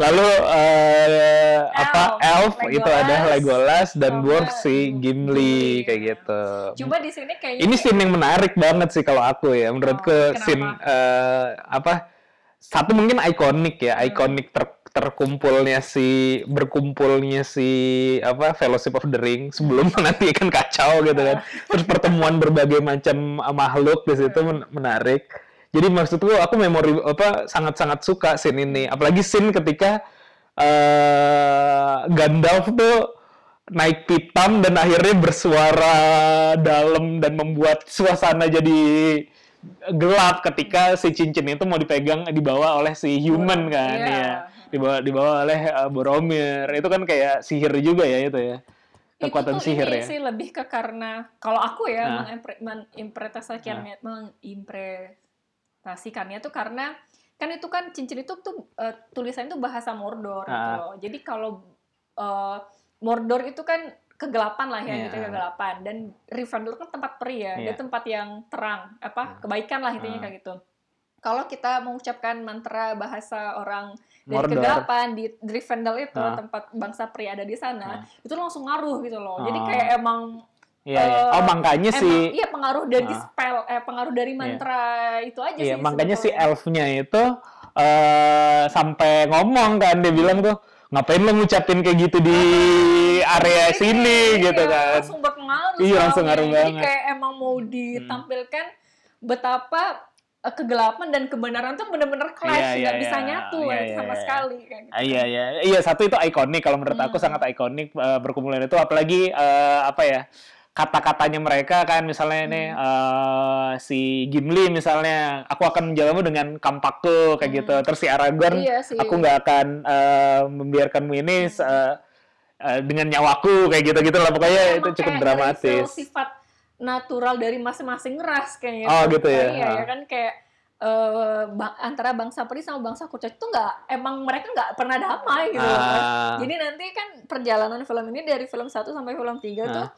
[SPEAKER 1] Lalu eh, apa elf
[SPEAKER 2] Legolas,
[SPEAKER 1] itu ada Legolas dan
[SPEAKER 2] sama
[SPEAKER 1] dwarf si
[SPEAKER 2] Gimli.
[SPEAKER 1] Gimli kayak gitu.
[SPEAKER 2] Cuma di sini kayaknya
[SPEAKER 1] Ini scene yang menarik banget sih kalau aku ya menurutku
[SPEAKER 2] Oh,
[SPEAKER 1] scene eh, apa satu mungkin ikonik ya
[SPEAKER 2] Hmm.
[SPEAKER 1] ikonik ter- terkumpulnya si berkumpulnya si apa Fellowship of the Ring sebelum nanti kan kacau gitu kan. Terus pertemuan berbagai macam uh, makhluk di situ men- menarik. Jadi maksudku aku memori apa sangat-sangat suka scene ini. Apalagi scene ketika eh Gandalf tuh naik pitam dan akhirnya bersuara dalam dan membuat suasana jadi gelap ketika si cincin itu mau dipegang dibawa oleh si human kan
[SPEAKER 2] Iya.
[SPEAKER 1] ya dibawa dibawa oleh uh, Boromir itu kan kayak sihir juga ya itu ya kekuatan
[SPEAKER 2] itu
[SPEAKER 1] sihir
[SPEAKER 2] ini
[SPEAKER 1] ya
[SPEAKER 2] sih lebih ke karena kalau aku ya
[SPEAKER 1] Nah.
[SPEAKER 2] mengimpre- menginterpretasikannya menginterpretasikannya tuh karena kan itu kan cincin itu tuh eh, tulisannya tuh bahasa Mordor gitu
[SPEAKER 1] Ah.
[SPEAKER 2] loh. Jadi kalau eh, Mordor itu kan kegelapan lah ya,
[SPEAKER 1] Iya.
[SPEAKER 2] gitu kegelapan dan Rivendell kan tempat peri ya, dia
[SPEAKER 1] Iya.
[SPEAKER 2] tempat yang terang, apa
[SPEAKER 1] Ah.
[SPEAKER 2] kebaikan lah intinya
[SPEAKER 1] Ah.
[SPEAKER 2] kayak gitu. Kalau kita mengucapkan mantra bahasa orang dari
[SPEAKER 1] Mordor.
[SPEAKER 2] kegelapan di Rivendell itu
[SPEAKER 1] Ah.
[SPEAKER 2] tempat bangsa peri ada di sana,
[SPEAKER 1] Ah.
[SPEAKER 2] itu langsung ngaruh gitu loh. Jadi
[SPEAKER 1] Oh.
[SPEAKER 2] kayak emang
[SPEAKER 1] Iya, iya.
[SPEAKER 2] Eh,
[SPEAKER 1] Oh, makanya
[SPEAKER 2] emang
[SPEAKER 1] sih
[SPEAKER 2] iya pengaruh dari
[SPEAKER 1] Ah.
[SPEAKER 2] spell eh pengaruh dari mantra itu aja
[SPEAKER 1] Iya,
[SPEAKER 2] sih
[SPEAKER 1] makanya si elfnya itu eh sampai ngomong kan dia bilang tuh ngapain lo ngucapin kayak gitu di area
[SPEAKER 2] Ini,
[SPEAKER 1] sini
[SPEAKER 2] iya,
[SPEAKER 1] gitu kan.
[SPEAKER 2] langsung berpengaruh
[SPEAKER 1] Iya, langsung ngaruh
[SPEAKER 2] Jadi
[SPEAKER 1] banget. Hmm.
[SPEAKER 2] kayak emang mau ditampilkan betapa eh, kegelapan dan kebenaran tuh bener-bener clash
[SPEAKER 1] Iya, iya,
[SPEAKER 2] nggak bisa
[SPEAKER 1] iya.
[SPEAKER 2] nyatu
[SPEAKER 1] Iya,
[SPEAKER 2] eh,
[SPEAKER 1] iya,
[SPEAKER 2] sama
[SPEAKER 1] iya.
[SPEAKER 2] sekali kayak gitu.
[SPEAKER 1] Iya iya iya satu itu ikonik kalau menurut aku
[SPEAKER 2] Hmm.
[SPEAKER 1] sangat ikonik eh, berkumpulan itu apalagi eh, apa ya kata-katanya mereka kan misalnya ini
[SPEAKER 2] Hmm.
[SPEAKER 1] eh, si Gimli misalnya aku akan menjagamu dengan kampakku kayak gitu terus si Aragorn
[SPEAKER 2] Iya sih.
[SPEAKER 1] aku nggak akan eh, membiarkanmu ini eh, eh, dengan nyawaku kayak gitu gitu lah pokoknya
[SPEAKER 2] Emang
[SPEAKER 1] itu cukup
[SPEAKER 2] kayak
[SPEAKER 1] dramatis
[SPEAKER 2] sifat natural dari masing-masing ras kayaknya.
[SPEAKER 1] Oh, gitu ya?
[SPEAKER 2] Iya, ya kan kayak eh, ba- antara bangsa peri sama bangsa kurcaci itu nggak emang mereka nggak pernah damai gitu kan.
[SPEAKER 1] Ah.
[SPEAKER 2] Jadi nanti kan perjalanan film ini dari film 1 sampai film 3 tuh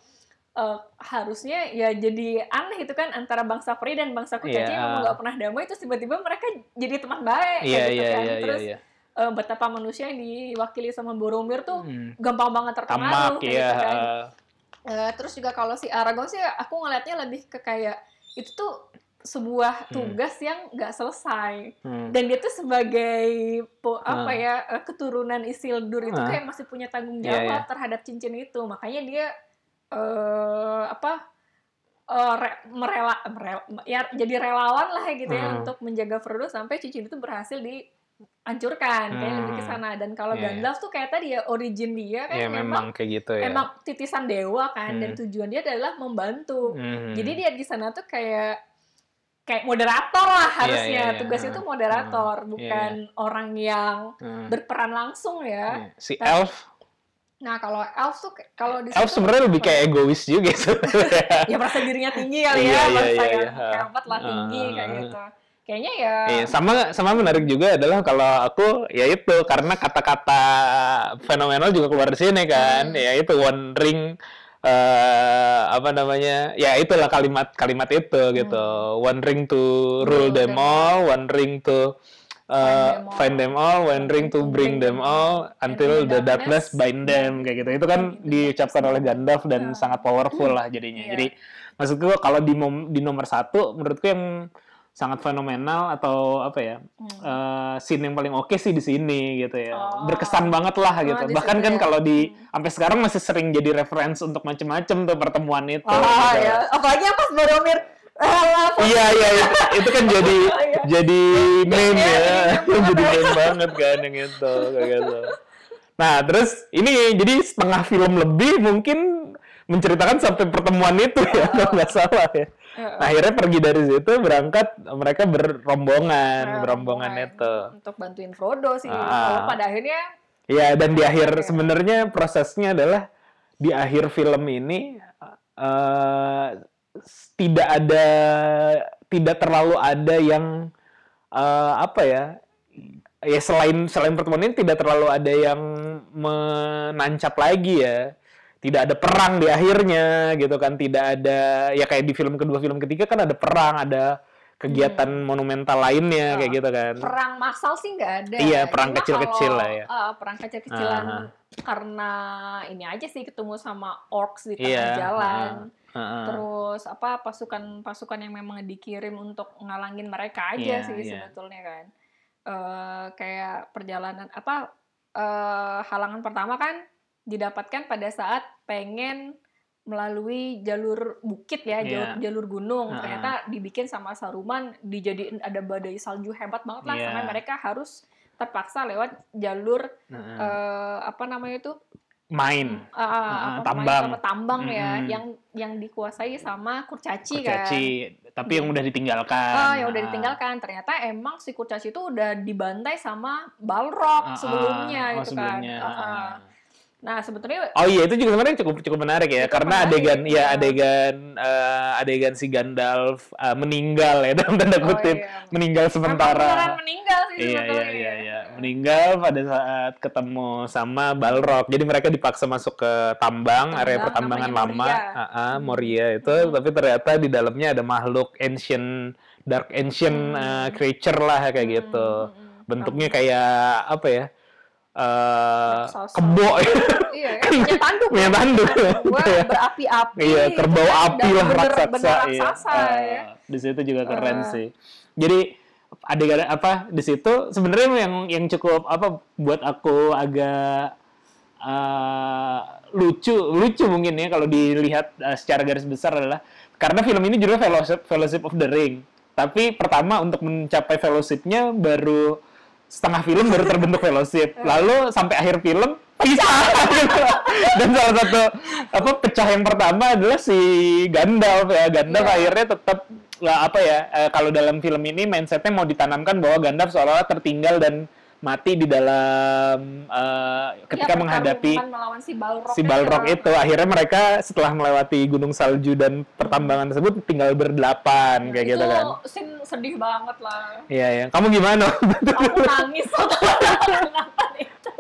[SPEAKER 2] eh, harusnya ya jadi aneh itu kan antara bangsa peri dan bangsa kurcaci
[SPEAKER 1] Iya.
[SPEAKER 2] yang memang nggak pernah damai terus tiba-tiba mereka jadi teman baik
[SPEAKER 1] iya
[SPEAKER 2] kayak gitu
[SPEAKER 1] iya
[SPEAKER 2] kan.
[SPEAKER 1] iya iya
[SPEAKER 2] terus
[SPEAKER 1] iya
[SPEAKER 2] eh, betapa manusia yang diwakili sama Boromir tuh
[SPEAKER 1] Hmm.
[SPEAKER 2] gampang banget terpengaruh
[SPEAKER 1] tamak
[SPEAKER 2] gitu kan. Eh, terus juga kalau si Aragorn sih aku ngelihatnya lebih ke kayak itu tuh sebuah
[SPEAKER 1] Hmm.
[SPEAKER 2] tugas yang nggak selesai
[SPEAKER 1] Hmm.
[SPEAKER 2] dan dia tuh sebagai po- apa
[SPEAKER 1] Ah.
[SPEAKER 2] ya eh, keturunan Isildur itu
[SPEAKER 1] Ah.
[SPEAKER 2] kayak masih punya tanggung
[SPEAKER 1] Iya,
[SPEAKER 2] jawab
[SPEAKER 1] iya.
[SPEAKER 2] terhadap cincin itu makanya dia eh apa eh, re- merela, merela ya jadi relawan lah gitu ya
[SPEAKER 1] Hmm.
[SPEAKER 2] untuk menjaga Frodo sampai cincin itu berhasil dihancurkan kayak lebih ke
[SPEAKER 1] Hmm.
[SPEAKER 2] sana dan kalau
[SPEAKER 1] Iya, iya.
[SPEAKER 2] Gandalf tuh kayak tadi ya origin dia kan
[SPEAKER 1] ya memang kayak gitu ya
[SPEAKER 2] emang titisan dewa kan dan
[SPEAKER 1] Hmm.
[SPEAKER 2] tujuan dia adalah membantu.
[SPEAKER 1] Hmm.
[SPEAKER 2] Jadi dia di sana tuh kayak kayak moderator lah harusnya.
[SPEAKER 1] iya, iya.
[SPEAKER 2] Tugasnya tuh moderator,
[SPEAKER 1] Hmm.
[SPEAKER 2] bukan orang yang
[SPEAKER 1] Hmm.
[SPEAKER 2] berperan langsung ya.
[SPEAKER 1] Iya. si
[SPEAKER 2] Tapi-
[SPEAKER 1] elf
[SPEAKER 2] Nah, kalau elf tuh kayak- kalau di
[SPEAKER 1] elf sebenarnya lebih kayak egois juga sebenarnya
[SPEAKER 2] ya merasa dirinya tinggi kali
[SPEAKER 1] Iya,
[SPEAKER 2] ya,
[SPEAKER 1] iya,
[SPEAKER 2] merasa
[SPEAKER 1] iya,
[SPEAKER 2] yang
[SPEAKER 1] iya.
[SPEAKER 2] hebat lah tinggi kayak
[SPEAKER 1] Ah.
[SPEAKER 2] gitu. Kayaknya ya
[SPEAKER 1] Iya, sama sama menarik juga adalah kalau aku ya itu karena kata-kata fenomenal juga keluar di sini kan,
[SPEAKER 2] Hmm.
[SPEAKER 1] ya itu one ring eh apa namanya? Ya itulah kalimat-kalimat itu gitu. One ring to rule
[SPEAKER 2] Hmm. Rule
[SPEAKER 1] them
[SPEAKER 2] them
[SPEAKER 1] all, one ring to uh, find them all, ring to bring them all until the darkness bind them kayak gitu. Itu kan diucapkan oleh Gandalf dan
[SPEAKER 2] Iya.
[SPEAKER 1] sangat powerful lah jadinya.
[SPEAKER 2] Iya.
[SPEAKER 1] Jadi maksudku kalau di mom- di nomor satu menurutku yang sangat fenomenal atau apa ya
[SPEAKER 2] Hmm.
[SPEAKER 1] eh, scene yang paling oke sih di sini gitu ya
[SPEAKER 2] Oh.
[SPEAKER 1] berkesan banget lah
[SPEAKER 2] Oh,
[SPEAKER 1] gitu bahkan kan
[SPEAKER 2] ya.
[SPEAKER 1] kalau di
[SPEAKER 2] Hmm.
[SPEAKER 1] sampai sekarang masih sering jadi reference untuk macem-macem tuh pertemuan itu
[SPEAKER 2] Oh
[SPEAKER 1] gitu.
[SPEAKER 2] ya, apalagi yang pas Boromir
[SPEAKER 1] iya iya itu, itu kan jadi
[SPEAKER 2] Iya.
[SPEAKER 1] jadi meme
[SPEAKER 2] Iya,
[SPEAKER 1] ya
[SPEAKER 2] jadi meme
[SPEAKER 1] jadi meme banget kan yang itu kayak gitu nah terus ini jadi setengah film lebih mungkin menceritakan sampai pertemuan itu ya kalau nggak salah ya. Nah, akhirnya pergi dari situ berangkat mereka berrombongan,
[SPEAKER 2] Nah,
[SPEAKER 1] berombongan itu.
[SPEAKER 2] untuk bantuin Frodo sih.
[SPEAKER 1] Ah.
[SPEAKER 2] Kalau pada akhirnya
[SPEAKER 1] Ya dan di akhir sebenarnya prosesnya adalah di akhir film ini eh, tidak ada tidak terlalu ada yang eh, apa ya ya selain selain pertemuan ini tidak terlalu ada yang menancap lagi ya tidak ada perang di akhirnya gitu kan tidak ada ya kayak di film kedua film ketiga kan ada perang ada kegiatan monumental lainnya kayak
[SPEAKER 2] Hmm. Ah,
[SPEAKER 1] gitu kan
[SPEAKER 2] perang massal sih nggak ada.
[SPEAKER 1] Iya, perang kecil-kecil lah ya.
[SPEAKER 2] ah, perang kecil-kecilan
[SPEAKER 1] Aha.
[SPEAKER 2] karena ini aja sih ketemu sama orcs di tengah
[SPEAKER 1] Iya,
[SPEAKER 2] jalan. Terus apa pasukan-pasukan yang memang dikirim untuk ngalangin mereka aja
[SPEAKER 1] Iya,
[SPEAKER 2] sih
[SPEAKER 1] iya.
[SPEAKER 2] sebetulnya kan. Eh kayak perjalanan apa eh halangan pertama kan didapatkan pada saat pengen melalui jalur bukit ya, jalur,
[SPEAKER 1] Iya.
[SPEAKER 2] jalur gunung.
[SPEAKER 1] Heeh.
[SPEAKER 2] Ternyata dibikin sama Saruman, dijadiin ada badai salju hebat banget lah
[SPEAKER 1] Iya.
[SPEAKER 2] sampai mereka harus terpaksa lewat jalur
[SPEAKER 1] Heeh.
[SPEAKER 2] eh, apa namanya itu
[SPEAKER 1] main
[SPEAKER 2] Ah, apa
[SPEAKER 1] tambang.
[SPEAKER 2] tambang apa tambang ya
[SPEAKER 1] Mm-mm.
[SPEAKER 2] yang yang dikuasai sama kurcaci, kan
[SPEAKER 1] kurcaci tapi yang udah ditinggalkan
[SPEAKER 2] Oh, yang udah
[SPEAKER 1] Ah.
[SPEAKER 2] ditinggalkan. Ternyata emang si kurcaci itu udah dibantai sama Balrog
[SPEAKER 1] Ah, ah.
[SPEAKER 2] sebelumnya
[SPEAKER 1] Oh,
[SPEAKER 2] gitu
[SPEAKER 1] sebelumnya.
[SPEAKER 2] kan. Ah, ah. Nah, sebetulnya
[SPEAKER 1] Oh iya itu juga sebenarnya cukup cukup menarik ya karena
[SPEAKER 2] menarik,
[SPEAKER 1] adegan ya
[SPEAKER 2] ya.
[SPEAKER 1] adegan eh, adegan si Gandalf eh, meninggal ya dalam tanda
[SPEAKER 2] Oh,
[SPEAKER 1] kutip
[SPEAKER 2] iya.
[SPEAKER 1] meninggal
[SPEAKER 2] beneran
[SPEAKER 1] sementara
[SPEAKER 2] meninggal sih
[SPEAKER 1] iya iya
[SPEAKER 2] sebetulnya.
[SPEAKER 1] iya iya meninggal pada saat ketemu sama Balrog jadi mereka dipaksa masuk ke tambang, area
[SPEAKER 2] Tambang,
[SPEAKER 1] pertambangan
[SPEAKER 2] namanya
[SPEAKER 1] lama
[SPEAKER 2] Moria.
[SPEAKER 1] Ah,
[SPEAKER 2] Hmm.
[SPEAKER 1] Moria itu
[SPEAKER 2] Hmm.
[SPEAKER 1] tapi ternyata di dalamnya ada makhluk ancient dark ancient
[SPEAKER 2] Hmm.
[SPEAKER 1] eh, creature lah kayak
[SPEAKER 2] Hmm,
[SPEAKER 1] gitu
[SPEAKER 2] hmm, hmm.
[SPEAKER 1] bentuknya kayak apa ya
[SPEAKER 2] Raksasa.
[SPEAKER 1] kebo
[SPEAKER 2] iya ya, punya tanduk
[SPEAKER 1] punya tanduk
[SPEAKER 2] gua berapi-api
[SPEAKER 1] iya kerbau
[SPEAKER 2] kan
[SPEAKER 1] api lah raksasa, iya.
[SPEAKER 2] raksasa
[SPEAKER 1] Eh,
[SPEAKER 2] ya
[SPEAKER 1] di situ juga keren
[SPEAKER 2] Eh.
[SPEAKER 1] sih jadi adegan apa di situ sebenarnya yang yang cukup apa buat aku agak eh, lucu lucu mungkin ya kalau dilihat eh, secara garis besar adalah karena film ini judulnya Fellowship, Fellowship of the Ring tapi pertama untuk mencapai fellowshipnya baru setengah film baru terbentuk fellowship lalu sampai akhir film pisah gitu. dan salah satu apa pecah yang pertama adalah si Gandalf ya Gandalf
[SPEAKER 2] Iya.
[SPEAKER 1] akhirnya tetap apa ya eh, kalau dalam film ini mindsetnya mau ditanamkan bahwa Gandalf seolah-olah tertinggal dan mati di dalam eh, ketika
[SPEAKER 2] Iya,
[SPEAKER 1] menghadapi
[SPEAKER 2] melawan si Balrog
[SPEAKER 1] si Balrog
[SPEAKER 2] kan.
[SPEAKER 1] itu. Akhirnya mereka setelah melewati gunung salju dan pertambangan tersebut tinggal berdelapan kayak gitu
[SPEAKER 2] itu
[SPEAKER 1] kan.
[SPEAKER 2] scene sedih banget lah.
[SPEAKER 1] Iya ya kamu gimana?
[SPEAKER 2] Aku nangis nonton itu.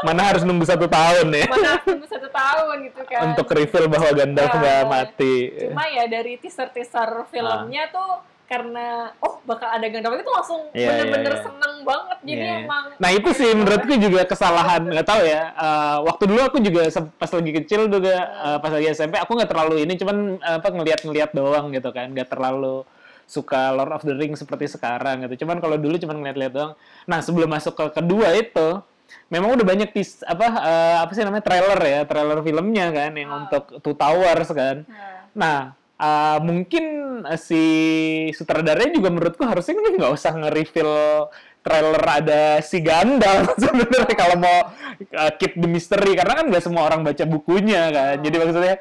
[SPEAKER 1] Mana harus nunggu satu tahun ya?
[SPEAKER 2] Mana tunggu satu tahun gitu kan.
[SPEAKER 1] Untuk reveal bahwa Gandalf
[SPEAKER 2] Ya.
[SPEAKER 1] nggak mati.
[SPEAKER 2] Cuma ya dari teaser teaser filmnya
[SPEAKER 1] Ah.
[SPEAKER 2] tuh karena oh bakal ada Gandalf itu langsung
[SPEAKER 1] Iya,
[SPEAKER 2] bener-bener
[SPEAKER 1] iya, iya.
[SPEAKER 2] seneng banget jadi
[SPEAKER 1] Iya, iya.
[SPEAKER 2] emang
[SPEAKER 1] Nah itu sih menurutku juga kesalahan nggak tahu ya. eh, waktu dulu aku juga pas lagi kecil juga eh, pas lagi SMP aku nggak terlalu ini cuman eh, apa ngeliat-ngeliat doang gitu kan, nggak terlalu suka Lord of the Rings seperti sekarang gitu. Cuman kalau dulu cuman ngeliat-ngeliat doang. Nah sebelum masuk ke kedua itu memang udah banyak tis apa eh, apa sih namanya trailer ya trailer filmnya kan yang
[SPEAKER 2] Ah.
[SPEAKER 1] untuk Two Towers kan.
[SPEAKER 2] Nah,
[SPEAKER 1] Nah, uh, mungkin si sutradaranya juga menurutku harusnya ini nggak usah nge-reveal trailer ada si Gandalf sebenarnya kalau mau uh, keep the mystery karena kan nggak semua orang baca bukunya kan. Jadi maksudnya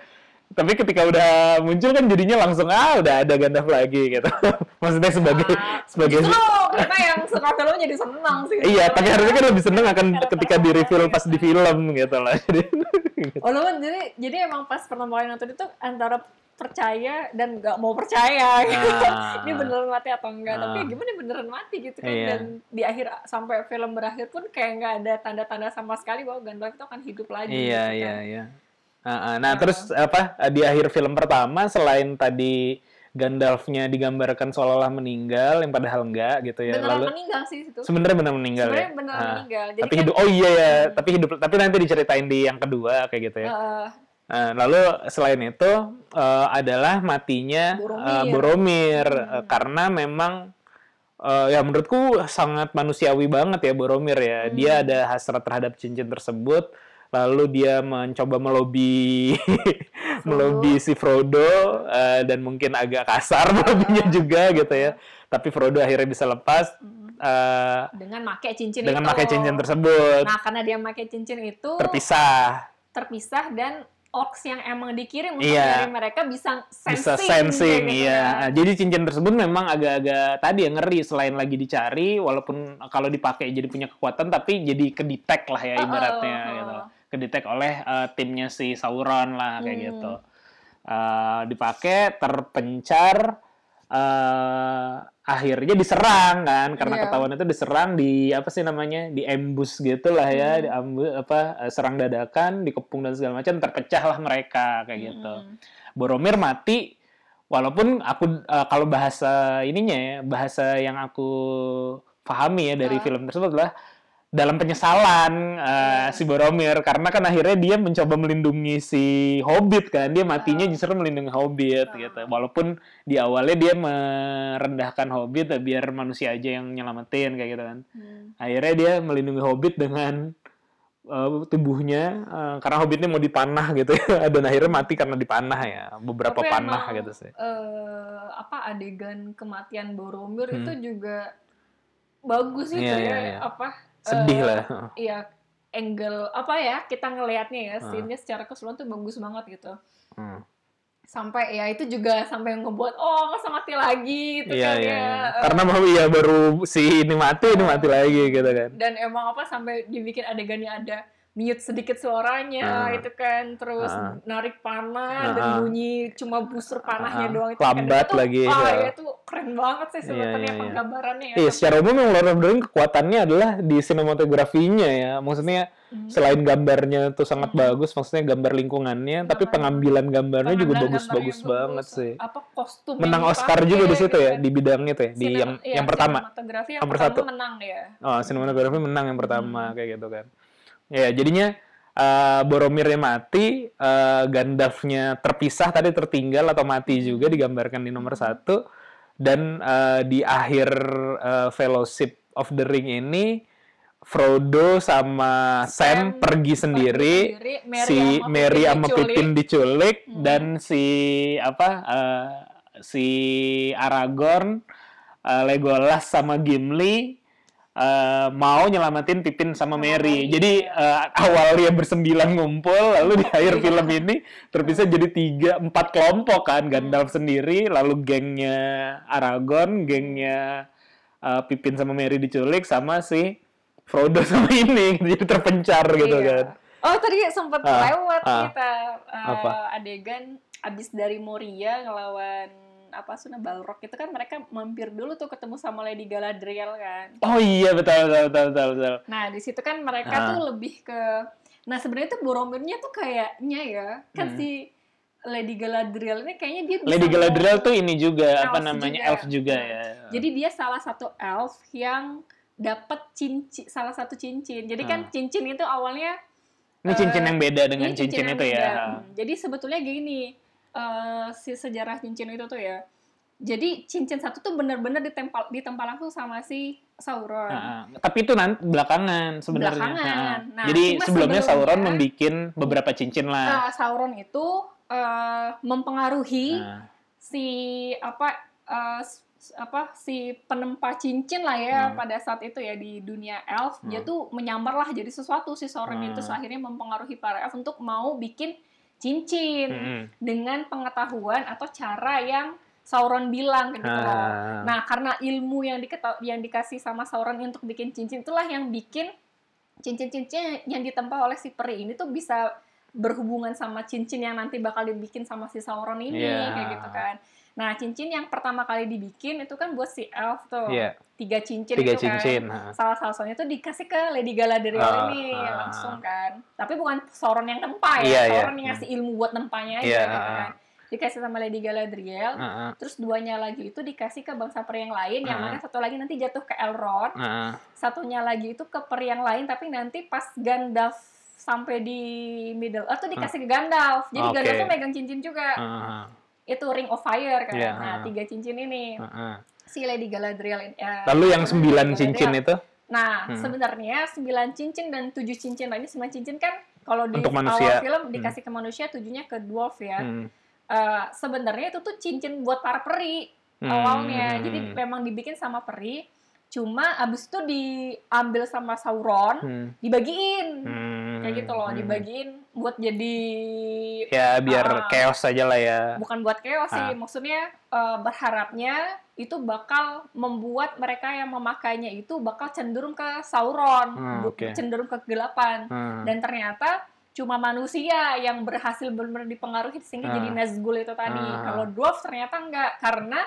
[SPEAKER 1] tapi ketika udah muncul kan jadinya langsung ah udah ada Gandalf lagi gitu. maksudnya sebagai
[SPEAKER 2] ah,
[SPEAKER 1] sebagai
[SPEAKER 2] justru kita yang suka film jadi senang sih
[SPEAKER 1] Iya, tapi harusnya kan lebih seneng akan ketika di reveal pas di
[SPEAKER 2] gitu.
[SPEAKER 1] film gitu lah. Jadi
[SPEAKER 2] Oh, lu jadi jadi emang pas pertama kali nonton itu antara percaya dan nggak mau percaya gitu.
[SPEAKER 1] Ah.
[SPEAKER 2] Ini beneran mati atau enggak?
[SPEAKER 1] Ah.
[SPEAKER 2] Tapi gimana beneran mati gitu kan?
[SPEAKER 1] Iya.
[SPEAKER 2] Dan di akhir sampai film berakhir pun kayak nggak ada tanda-tanda sama sekali bahwa Gandalf itu akan hidup lagi.
[SPEAKER 1] Iya,
[SPEAKER 2] gitu kan.
[SPEAKER 1] iya, iya. Ah, ah. Nah, terus apa di akhir film pertama selain tadi Gandalfnya digambarkan seolah-olah meninggal, yang padahal enggak gitu ya.
[SPEAKER 2] Beneran
[SPEAKER 1] Lalu
[SPEAKER 2] meninggal sih itu.
[SPEAKER 1] sebenarnya benar meninggal
[SPEAKER 2] Sebenarnya
[SPEAKER 1] ya.
[SPEAKER 2] beneran
[SPEAKER 1] Ah.
[SPEAKER 2] meninggal. Jadi
[SPEAKER 1] Tapi
[SPEAKER 2] kan,
[SPEAKER 1] hidup. Oh iya ya, tapi hidup. Tapi nanti diceritain di yang kedua kayak gitu ya.
[SPEAKER 2] eh,
[SPEAKER 1] Nah, lalu selain itu eh, adalah matinya
[SPEAKER 2] Boromir.
[SPEAKER 1] Boromir
[SPEAKER 2] Hmm.
[SPEAKER 1] Eh, karena memang eh, ya menurutku sangat manusiawi banget ya Boromir ya.
[SPEAKER 2] Hmm.
[SPEAKER 1] Dia ada hasrat terhadap cincin tersebut. Lalu dia mencoba melobi melobi si Frodo eh, dan mungkin agak kasar melobinya juga gitu ya. Tapi Frodo akhirnya bisa lepas eh,
[SPEAKER 2] dengan pakai cincin
[SPEAKER 1] dengan
[SPEAKER 2] itu.
[SPEAKER 1] pakai cincin tersebut.
[SPEAKER 2] Nah, karena dia pakai cincin itu
[SPEAKER 1] terpisah.
[SPEAKER 2] terpisah dan orcs yang emang dikirim untuk
[SPEAKER 1] Iya.
[SPEAKER 2] dari mereka bisa sensing,
[SPEAKER 1] bisa sensing
[SPEAKER 2] gitu
[SPEAKER 1] iya
[SPEAKER 2] kan.
[SPEAKER 1] Nah, jadi cincin tersebut memang agak-agak tadi yang ngeri selain lagi dicari walaupun kalau dipakai jadi punya kekuatan tapi jadi kedetek lah ya ibaratnya
[SPEAKER 2] oh, oh.
[SPEAKER 1] gitu kedetek oleh eh, timnya si Sauron lah kayak
[SPEAKER 2] Hmm.
[SPEAKER 1] gitu Eh, dipakai terpencar eh akhirnya diserang kan karena
[SPEAKER 2] Iya.
[SPEAKER 1] ketahuan itu diserang di apa sih namanya di ambush gitu lah ya
[SPEAKER 2] Hmm.
[SPEAKER 1] di ambush apa eh, serang dadakan dikepung dan segala macam terpecah lah mereka kayak gitu
[SPEAKER 2] Hmm.
[SPEAKER 1] Boromir mati walaupun aku eh, kalau bahasa ininya ya bahasa yang aku pahami ya dari
[SPEAKER 2] Ah.
[SPEAKER 1] film tersebut adalah dalam penyesalan
[SPEAKER 2] Iya.
[SPEAKER 1] si Boromir karena kan akhirnya dia mencoba melindungi si Hobbit kan dia matinya
[SPEAKER 2] Ah.
[SPEAKER 1] justru melindungi Hobbit
[SPEAKER 2] Ah.
[SPEAKER 1] gitu walaupun di awalnya dia merendahkan Hobbit eh, biar manusia aja yang nyelamatin kayak gitu kan
[SPEAKER 2] Hmm.
[SPEAKER 1] akhirnya dia melindungi Hobbit dengan eh, tubuhnya eh, karena Hobbitnya mau dipanah gitu ya dan akhirnya mati karena dipanah ya beberapa
[SPEAKER 2] Tapi
[SPEAKER 1] panah
[SPEAKER 2] emang,
[SPEAKER 1] gitu sih
[SPEAKER 2] eh, apa adegan kematian Boromir
[SPEAKER 1] Hmm.
[SPEAKER 2] itu juga bagus gitu
[SPEAKER 1] Iya,
[SPEAKER 2] ya
[SPEAKER 1] iya, iya.
[SPEAKER 2] apa
[SPEAKER 1] sedih
[SPEAKER 2] eh,
[SPEAKER 1] lah
[SPEAKER 2] iya angle apa ya kita ngelihatnya ya
[SPEAKER 1] Ah.
[SPEAKER 2] scene-nya secara keseluruhan tuh bagus banget gitu
[SPEAKER 1] Hmm.
[SPEAKER 2] sampai ya itu juga sampai ngebuat oh masa mati lagi gitu
[SPEAKER 1] iya
[SPEAKER 2] kan
[SPEAKER 1] iya
[SPEAKER 2] ya. Eh,
[SPEAKER 1] karena mau iya baru si ini mati ini mati lagi gitu kan
[SPEAKER 2] dan emang apa sampai dibikin adegannya ada mute sedikit suaranya
[SPEAKER 1] Ah.
[SPEAKER 2] itu kan terus
[SPEAKER 1] Ah.
[SPEAKER 2] narik panah
[SPEAKER 1] Ah.
[SPEAKER 2] dan bunyi cuma busur panahnya
[SPEAKER 1] Ah.
[SPEAKER 2] doang itu
[SPEAKER 1] Lambat
[SPEAKER 2] kan. Itu,
[SPEAKER 1] lagi,
[SPEAKER 2] ah
[SPEAKER 1] ya.
[SPEAKER 2] ya itu keren banget sih
[SPEAKER 1] Iya,
[SPEAKER 2] sebenarnya
[SPEAKER 1] iya, iya.
[SPEAKER 2] penggambarannya ya
[SPEAKER 1] Iya, secara umum yang Lord of the Rings kekuatannya adalah di sinematografinya ya. Maksudnya
[SPEAKER 2] Hmm.
[SPEAKER 1] selain gambarnya tuh sangat
[SPEAKER 2] Hmm.
[SPEAKER 1] bagus, maksudnya gambar lingkungannya, tapi
[SPEAKER 2] Gambar-
[SPEAKER 1] pengambilan gambarnya juga
[SPEAKER 2] Pengambilan
[SPEAKER 1] bagus-bagus
[SPEAKER 2] gambarnya
[SPEAKER 1] banget
[SPEAKER 2] bagus.
[SPEAKER 1] sih.
[SPEAKER 2] apa kostum
[SPEAKER 1] Menang
[SPEAKER 2] yang
[SPEAKER 1] Oscar juga di situ
[SPEAKER 2] gitu
[SPEAKER 1] ya,
[SPEAKER 2] kan.
[SPEAKER 1] di bidangnya tuh ya, di
[SPEAKER 2] Sinem-
[SPEAKER 1] yang
[SPEAKER 2] iya,
[SPEAKER 1] yang pertama.
[SPEAKER 2] sinematografi yang
[SPEAKER 1] Nomor
[SPEAKER 2] pertama
[SPEAKER 1] satu.
[SPEAKER 2] menang ya
[SPEAKER 1] Oh, sinematografi menang yang pertama
[SPEAKER 2] Hmm.
[SPEAKER 1] kayak gitu kan. Ya, jadinya eh, Boromirnya mati, eh, Gandalfnya terpisah tadi tertinggal atau mati juga digambarkan di nomor satu. Dan eh, di akhir eh, Fellowship of the Ring ini Frodo sama Sam,
[SPEAKER 2] Sam
[SPEAKER 1] pergi sendiri,
[SPEAKER 2] sendiri, Merry
[SPEAKER 1] si
[SPEAKER 2] sama
[SPEAKER 1] Mary
[SPEAKER 2] Pippin
[SPEAKER 1] sama
[SPEAKER 2] diculik.
[SPEAKER 1] Pippin diculik
[SPEAKER 2] Hmm.
[SPEAKER 1] dan si apa eh, si Aragorn, eh, Legolas sama Gimli eh, mau nyelamatin Pippin sama, Mary. Jadi
[SPEAKER 2] iya.
[SPEAKER 1] eh, awal dia bersembilan ngumpul, lalu di akhir
[SPEAKER 2] Iya.
[SPEAKER 1] film ini terpisah jadi tiga, empat kelompok kan. Gandalf sendiri, lalu gengnya Aragorn, gengnya eh, Pippin sama Mary diculik, sama si Frodo sama ini, jadi terpencar gitu
[SPEAKER 2] Iya.
[SPEAKER 1] kan.
[SPEAKER 2] Oh tadi sempat
[SPEAKER 1] Ah,
[SPEAKER 2] lewat
[SPEAKER 1] ah.
[SPEAKER 2] kita uh,
[SPEAKER 1] Apa?
[SPEAKER 2] adegan abis dari Moria ngelawan apa Suna Balrog itu kan mereka mampir dulu tuh ketemu sama Lady Galadriel kan.
[SPEAKER 1] Oh iya betul betul betul betul. betul.
[SPEAKER 2] Nah di situ kan mereka
[SPEAKER 1] Ah.
[SPEAKER 2] tuh lebih ke, nah sebenarnya tuh Boromirnya tuh kayaknya ya kan
[SPEAKER 1] Hmm.
[SPEAKER 2] si Lady Galadriel ini kayaknya dia bisa
[SPEAKER 1] Lady Galadriel tuh ini juga apa namanya
[SPEAKER 2] juga.
[SPEAKER 1] elf juga ya.
[SPEAKER 2] Jadi dia salah satu elf yang dapat cincin salah satu cincin. Jadi kan
[SPEAKER 1] Ah.
[SPEAKER 2] cincin itu awalnya
[SPEAKER 1] ini cincin
[SPEAKER 2] eh,
[SPEAKER 1] yang beda dengan cincin,
[SPEAKER 2] yang
[SPEAKER 1] itu ya.
[SPEAKER 2] beda. Hmm, Jadi sebetulnya gini, eh, si sejarah cincin itu tuh ya. Jadi cincin satu tuh benar-benar ditempel ditempa langsung sama si Sauron.
[SPEAKER 1] Nah, tapi itu nanti belakangan sebenarnya.
[SPEAKER 2] Belakangan.
[SPEAKER 1] Nah,
[SPEAKER 2] Nah,
[SPEAKER 1] Jadi
[SPEAKER 2] cuma
[SPEAKER 1] sebelumnya Sauron
[SPEAKER 2] sebelumnya-
[SPEAKER 1] membuat beberapa cincin lah.
[SPEAKER 2] Nah, Sauron itu eh, mempengaruhi
[SPEAKER 1] Nah,
[SPEAKER 2] si apa s- apa si penempa cincin lah ya
[SPEAKER 1] Hmm.
[SPEAKER 2] pada saat itu ya di dunia elf dia
[SPEAKER 1] Hmm.
[SPEAKER 2] tuh menyamar lah jadi sesuatu si Sauron itu
[SPEAKER 1] Hmm.
[SPEAKER 2] akhirnya mempengaruhi para elf untuk mau bikin cincin
[SPEAKER 1] mm-mm.
[SPEAKER 2] dengan pengetahuan atau cara yang Sauron bilang gitu loh.
[SPEAKER 1] Ah.
[SPEAKER 2] Nah, karena ilmu yang diketa- yang dikasih sama Sauron untuk bikin cincin itulah yang bikin cincin-cincin yang ditempa oleh si peri ini tuh bisa berhubungan sama cincin yang nanti bakal dibikin sama si Sauron ini
[SPEAKER 1] Iya.
[SPEAKER 2] kayak gitu kan. Nah, cincin yang pertama kali dibikin itu kan buat si elf tuh.
[SPEAKER 1] Iya,
[SPEAKER 2] Tiga cincin
[SPEAKER 1] tiga
[SPEAKER 2] itu kan
[SPEAKER 1] cincin. nah.
[SPEAKER 2] salah satunya itu dikasih ke Lady Galadriel
[SPEAKER 1] Ah,
[SPEAKER 2] ini
[SPEAKER 1] ah.
[SPEAKER 2] langsung kan. Tapi bukan Sauron yang nempa ya,
[SPEAKER 1] Iya, iya.
[SPEAKER 2] Sauron yang ngasih ilmu buat nempanya aja
[SPEAKER 1] Iya,
[SPEAKER 2] gitu kan. Dikasih sama Lady Galadriel,
[SPEAKER 1] Ah, ah,
[SPEAKER 2] terus duanya lagi itu dikasih ke bangsa peri yang lain, yang
[SPEAKER 1] Ah.
[SPEAKER 2] mana satu lagi nanti jatuh ke Elrond,
[SPEAKER 1] ah.
[SPEAKER 2] satunya lagi itu ke peri yang lain, tapi nanti pas Gandalf sampai di Middle Earth tuh dikasih ke Gandalf. Jadi
[SPEAKER 1] Oke.
[SPEAKER 2] Gandalf tuh megang cincin juga.
[SPEAKER 1] Ah,
[SPEAKER 2] Itu Ring of Fire kan.
[SPEAKER 1] Iya,
[SPEAKER 2] Nah,
[SPEAKER 1] ah.
[SPEAKER 2] tiga cincin ini.
[SPEAKER 1] ah, ah.
[SPEAKER 2] Si Lady Galadriel ya,
[SPEAKER 1] Lalu yang sembilan
[SPEAKER 2] Galadriel.
[SPEAKER 1] cincin itu
[SPEAKER 2] Nah,
[SPEAKER 1] Hmm.
[SPEAKER 2] sebenarnya 9 cincin dan 7 cincin lainnya 9 cincin kan kalau di
[SPEAKER 1] Untuk manusia.
[SPEAKER 2] awal film dikasih ke manusia, tujuhnya ke dwarf ya.
[SPEAKER 1] hmm,
[SPEAKER 2] Eh, sebenarnya itu tuh cincin buat para peri
[SPEAKER 1] hmm,
[SPEAKER 2] awalnya.
[SPEAKER 1] hmm,
[SPEAKER 2] Jadi
[SPEAKER 1] hmm,
[SPEAKER 2] memang dibikin sama peri. Cuma abis itu diambil sama Sauron,
[SPEAKER 1] hmm,
[SPEAKER 2] dibagiin.
[SPEAKER 1] hmm,
[SPEAKER 2] Kayak gitu loh,
[SPEAKER 1] hmm.
[SPEAKER 2] dibagiin buat jadi
[SPEAKER 1] Ya biar
[SPEAKER 2] Ah.
[SPEAKER 1] chaos aja lah ya.
[SPEAKER 2] bukan buat chaos sih,
[SPEAKER 1] Ah.
[SPEAKER 2] maksudnya eh, berharapnya itu bakal membuat mereka yang memakainya itu bakal cenderung ke Sauron,
[SPEAKER 1] Hmm, oke.
[SPEAKER 2] cenderung ke kegelapan.
[SPEAKER 1] Hmm.
[SPEAKER 2] Dan ternyata cuma manusia yang berhasil benar-benar dipengaruhi sehingga
[SPEAKER 1] Ah.
[SPEAKER 2] jadi Nazgul itu tadi.
[SPEAKER 1] Ah.
[SPEAKER 2] Kalau dwarf ternyata enggak karena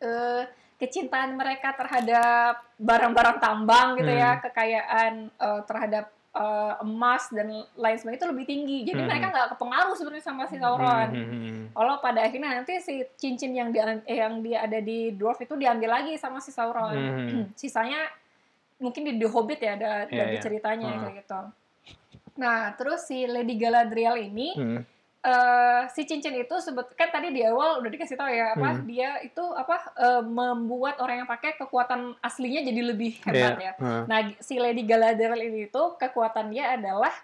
[SPEAKER 2] eh, kecintaan mereka terhadap barang-barang tambang gitu ya,
[SPEAKER 1] Hmm.
[SPEAKER 2] kekayaan eh, terhadap eh, emas dan lain sebagainya itu lebih tinggi. Jadi
[SPEAKER 1] Hmm.
[SPEAKER 2] mereka nggak kepengaruh sebenarnya sama si Sauron.
[SPEAKER 1] Hmm, hmm, hmm.
[SPEAKER 2] Kalau pada akhirnya nanti si cincin yang dia eh, yang dia ada di dwarf itu diambil lagi sama si Sauron.
[SPEAKER 1] Hmm.
[SPEAKER 2] Sisanya mungkin di The Hobbit ya ada
[SPEAKER 1] Iya,
[SPEAKER 2] dari
[SPEAKER 1] iya.
[SPEAKER 2] ceritanya
[SPEAKER 1] Hmm.
[SPEAKER 2] kayak gitu. Nah, terus si Lady Galadriel ini
[SPEAKER 1] Hmm.
[SPEAKER 2] Eh, si cincin itu sebet kan tadi di awal udah dikasih tahu ya apa
[SPEAKER 1] Hmm.
[SPEAKER 2] dia itu apa eh, membuat orang yang pakai kekuatan aslinya jadi lebih hebat
[SPEAKER 1] Iya,
[SPEAKER 2] ya.
[SPEAKER 1] hmm.
[SPEAKER 2] Nah, si Lady Galadriel ini tuh kekuatan dia adalah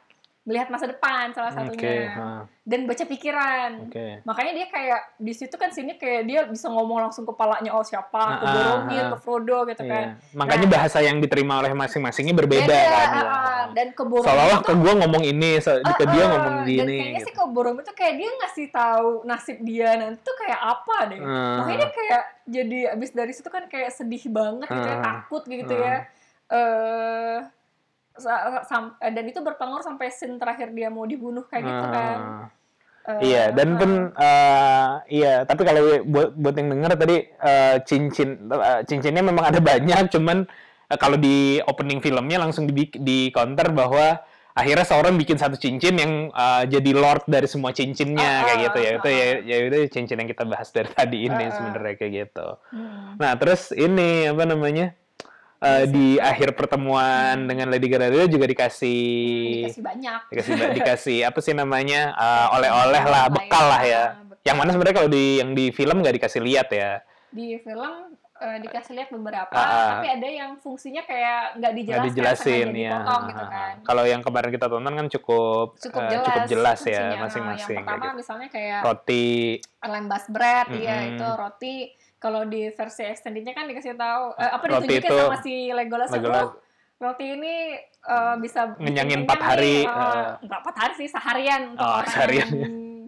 [SPEAKER 2] melihat masa depan salah satunya
[SPEAKER 1] hmm,
[SPEAKER 2] dan baca pikiran.
[SPEAKER 1] oke.
[SPEAKER 2] Makanya dia kayak di situ kan sini kayak dia bisa ngomong langsung kepalanya oh siapa, ke
[SPEAKER 1] Ah,
[SPEAKER 2] Boromir,
[SPEAKER 1] ah,
[SPEAKER 2] ke Frodo gitu kan.
[SPEAKER 1] Iya. Makanya bahasa yang diterima oleh masing-masingnya berbeda
[SPEAKER 2] Beda,
[SPEAKER 1] kan.
[SPEAKER 2] ah,
[SPEAKER 1] ya.
[SPEAKER 2] ah. dan ke Boromir
[SPEAKER 1] Seolah-olah ke gue ngomong ini, se- ke dia
[SPEAKER 2] Ah,
[SPEAKER 1] ngomong
[SPEAKER 2] dan
[SPEAKER 1] gini.
[SPEAKER 2] kayaknya
[SPEAKER 1] gitu.
[SPEAKER 2] sih ke Boromir tuh kayak dia ngasih tahu nasib dia nanti tuh kayak apa deh.
[SPEAKER 1] Ah.
[SPEAKER 2] Makanya dia kayak jadi abis dari situ kan kayak sedih banget gitu ya,
[SPEAKER 1] Ah.
[SPEAKER 2] takut gitu
[SPEAKER 1] Ah.
[SPEAKER 2] ya. Eh sam- dan itu berpengaruh sampai scene terakhir dia mau dibunuh kayak gitu kan.
[SPEAKER 1] Ah.
[SPEAKER 2] Eh,
[SPEAKER 1] Iya, dan
[SPEAKER 2] ah.
[SPEAKER 1] pun eh, iya, tapi kalau buat buat yang denger tadi eh, cincin eh, cincinnya memang ada banyak, cuman eh, kalau di opening filmnya langsung di di counter bahwa akhirnya Sauron bikin satu cincin yang eh, jadi lord dari semua cincinnya
[SPEAKER 2] Ah,
[SPEAKER 1] kayak
[SPEAKER 2] ah,
[SPEAKER 1] gitu ya.
[SPEAKER 2] ah,
[SPEAKER 1] Itu ya ya itu cincin yang kita bahas dari tadi ini
[SPEAKER 2] Ah, ah.
[SPEAKER 1] sebenarnya kayak gitu.
[SPEAKER 2] Hmm.
[SPEAKER 1] Nah, terus ini apa namanya? Eh, di akhir pertemuan dengan Lady Galadriel juga dikasih
[SPEAKER 2] dikasih banyak.
[SPEAKER 1] Dikasih dikasih apa sih namanya eh, oleh-oleh lah bekal lah ya.
[SPEAKER 2] Ah, bekal.
[SPEAKER 1] yang mana sebenarnya kalau di yang di film nggak dikasih lihat ya.
[SPEAKER 2] Di film eh, dikasih lihat beberapa
[SPEAKER 1] ah.
[SPEAKER 2] tapi ada yang fungsinya kayak nggak
[SPEAKER 1] nggak
[SPEAKER 2] dijelaskan
[SPEAKER 1] dijelasin ya
[SPEAKER 2] dipotong gitu kan.
[SPEAKER 1] Kalau yang kemarin kita tonton kan cukup
[SPEAKER 2] cukup jelas
[SPEAKER 1] cukup jelas ya masing-masing
[SPEAKER 2] yang
[SPEAKER 1] kayak
[SPEAKER 2] pertama
[SPEAKER 1] gitu.
[SPEAKER 2] misalnya kayak
[SPEAKER 1] roti.
[SPEAKER 2] Lembas bread iya
[SPEAKER 1] Mm-mm.
[SPEAKER 2] itu roti kalau di versi extendednya kan dikasih tahu eh, apa
[SPEAKER 1] Roti
[SPEAKER 2] ditunjukin
[SPEAKER 1] itu-
[SPEAKER 2] sama si Legolas,
[SPEAKER 1] Legolas.
[SPEAKER 2] oh, roti ini eh, bisa
[SPEAKER 1] Ngenyangin empat hari,
[SPEAKER 2] eh. nggak empat hari sih seharian untuk
[SPEAKER 1] Oh,
[SPEAKER 2] orang
[SPEAKER 1] seharian.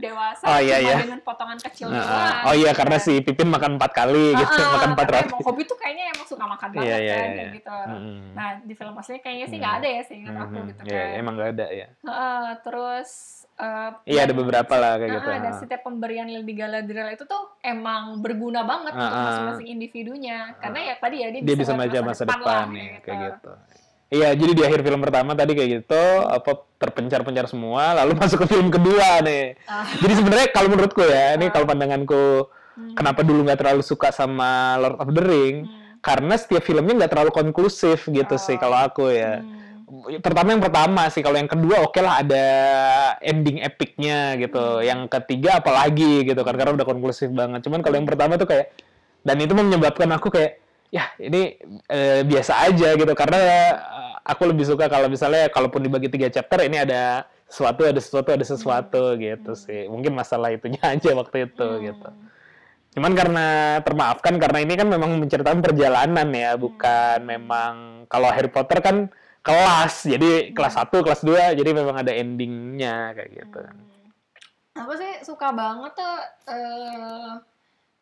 [SPEAKER 2] Dewasa
[SPEAKER 1] Oh, iya,
[SPEAKER 2] cuma
[SPEAKER 1] iya.
[SPEAKER 2] dengan potongan kecil
[SPEAKER 1] Nah,
[SPEAKER 2] doang
[SPEAKER 1] oh iya
[SPEAKER 2] gitu
[SPEAKER 1] karena si Pipin makan empat kali gitu
[SPEAKER 2] Ah, ah,
[SPEAKER 1] makan empat roti
[SPEAKER 2] emang hobi tuh kayaknya emang suka makan banget
[SPEAKER 1] Iya, iya,
[SPEAKER 2] kan
[SPEAKER 1] iya.
[SPEAKER 2] kayak gitu
[SPEAKER 1] Mm-mm.
[SPEAKER 2] nah di film aslinya kayaknya sih
[SPEAKER 1] Hmm.
[SPEAKER 2] nggak ada ya seingat aku
[SPEAKER 1] Mhm.
[SPEAKER 2] gitu
[SPEAKER 1] Iya,
[SPEAKER 2] kan
[SPEAKER 1] emang nggak ada ya
[SPEAKER 2] Heeh, terus eh,
[SPEAKER 1] iya ada beberapa lah kayak
[SPEAKER 2] Ah,
[SPEAKER 1] gitu
[SPEAKER 2] dan setiap pemberian Lady Galadriel itu tuh emang berguna banget
[SPEAKER 1] Ah,
[SPEAKER 2] untuk masing-masing individunya. Karena ya tadi ya dia,
[SPEAKER 1] dia bisa
[SPEAKER 2] ngeliat
[SPEAKER 1] baca masa depan
[SPEAKER 2] lah,
[SPEAKER 1] nih kayak gitu iya jadi di akhir film pertama tadi kayak gitu apa terpencar-pencar semua lalu masuk ke film kedua nih
[SPEAKER 2] Ah.
[SPEAKER 1] jadi sebenarnya kalau menurutku ya ini
[SPEAKER 2] Ah.
[SPEAKER 1] kalau pandanganku
[SPEAKER 2] Hmm.
[SPEAKER 1] kenapa dulu nggak terlalu suka sama Lord of the Ring
[SPEAKER 2] Hmm.
[SPEAKER 1] karena setiap filmnya nggak terlalu konklusif gitu sih
[SPEAKER 2] Oh.
[SPEAKER 1] kalau aku ya
[SPEAKER 2] Hmm.
[SPEAKER 1] terutama yang pertama sih kalau yang kedua oke lah ada ending epicnya gitu yang ketiga apalagi gitu kan karena udah konklusif banget cuman kalau yang pertama tuh kayak dan itu menyebabkan aku kayak ya ini eh, biasa aja gitu karena eh, aku lebih suka kalau misalnya kalaupun dibagi tiga chapter ini ada sesuatu ada sesuatu ada sesuatu gitu sih mungkin masalah itunya aja waktu itu
[SPEAKER 2] Hmm.
[SPEAKER 1] gitu Cuman karena termaafkan karena ini kan memang menceritakan perjalanan ya, bukan memang kalau Harry Potter kan kelas. Jadi kelas 1, kelas 2 jadi memang ada endingnya kayak gitu.
[SPEAKER 2] Aku sih suka banget tuh eh,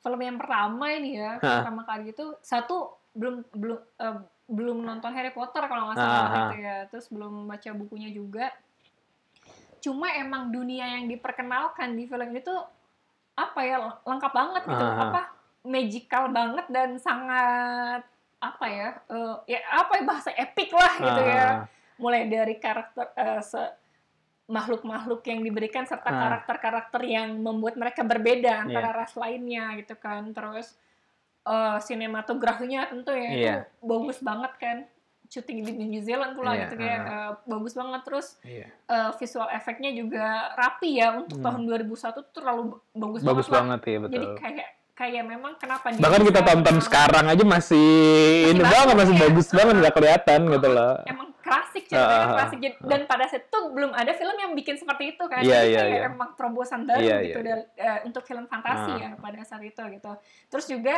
[SPEAKER 2] film yang pertama ini ya,
[SPEAKER 1] Hah.
[SPEAKER 2] pertama kali itu satu belum belum eh, belum nonton Harry Potter kalau nggak
[SPEAKER 1] Ah,
[SPEAKER 2] salah
[SPEAKER 1] ah.
[SPEAKER 2] gitu ya, terus belum baca bukunya juga. Cuma emang dunia yang diperkenalkan di film itu apa ya lengkap banget gitu,
[SPEAKER 1] Ah, ah.
[SPEAKER 2] apa magical banget dan sangat apa ya, eh, ya apa ya bahasa epic lah gitu ya
[SPEAKER 1] Ah,
[SPEAKER 2] mulai dari karakter eh, se- makhluk-makhluk yang diberikan serta
[SPEAKER 1] Ah.
[SPEAKER 2] karakter-karakter yang membuat mereka berbeda antara
[SPEAKER 1] Iya.
[SPEAKER 2] ras lainnya gitu kan terus eh, sinematografinya tentu ya itu
[SPEAKER 1] Iya.
[SPEAKER 2] bagus banget kan syuting di New Zealand pula
[SPEAKER 1] Iya,
[SPEAKER 2] gitu kayak
[SPEAKER 1] ah.
[SPEAKER 2] eh, bagus banget terus
[SPEAKER 1] iya.
[SPEAKER 2] eh, visual efeknya juga rapi ya untuk
[SPEAKER 1] Hmm.
[SPEAKER 2] tahun 2001 tuh terlalu bagus,
[SPEAKER 1] Bagus
[SPEAKER 2] banget, lah.
[SPEAKER 1] banget ya betul.
[SPEAKER 2] jadi kayak kayak memang kenapa dia
[SPEAKER 1] Bahkan kita tonton sekarang aja masih, ini
[SPEAKER 2] bagus
[SPEAKER 1] banget masih
[SPEAKER 2] ya.
[SPEAKER 1] bagus banget nggak kelihatan gitu loh.
[SPEAKER 2] emang klasik ceritanya
[SPEAKER 1] ah,
[SPEAKER 2] klasik dan pada saat itu belum ada film yang bikin seperti itu kan
[SPEAKER 1] Iya, iya,
[SPEAKER 2] kayak
[SPEAKER 1] iya.
[SPEAKER 2] emang terobosan baru
[SPEAKER 1] Iya,
[SPEAKER 2] gitu
[SPEAKER 1] iya,
[SPEAKER 2] dari- eh, untuk film fantasi
[SPEAKER 1] Ah.
[SPEAKER 2] ya pada saat itu gitu terus juga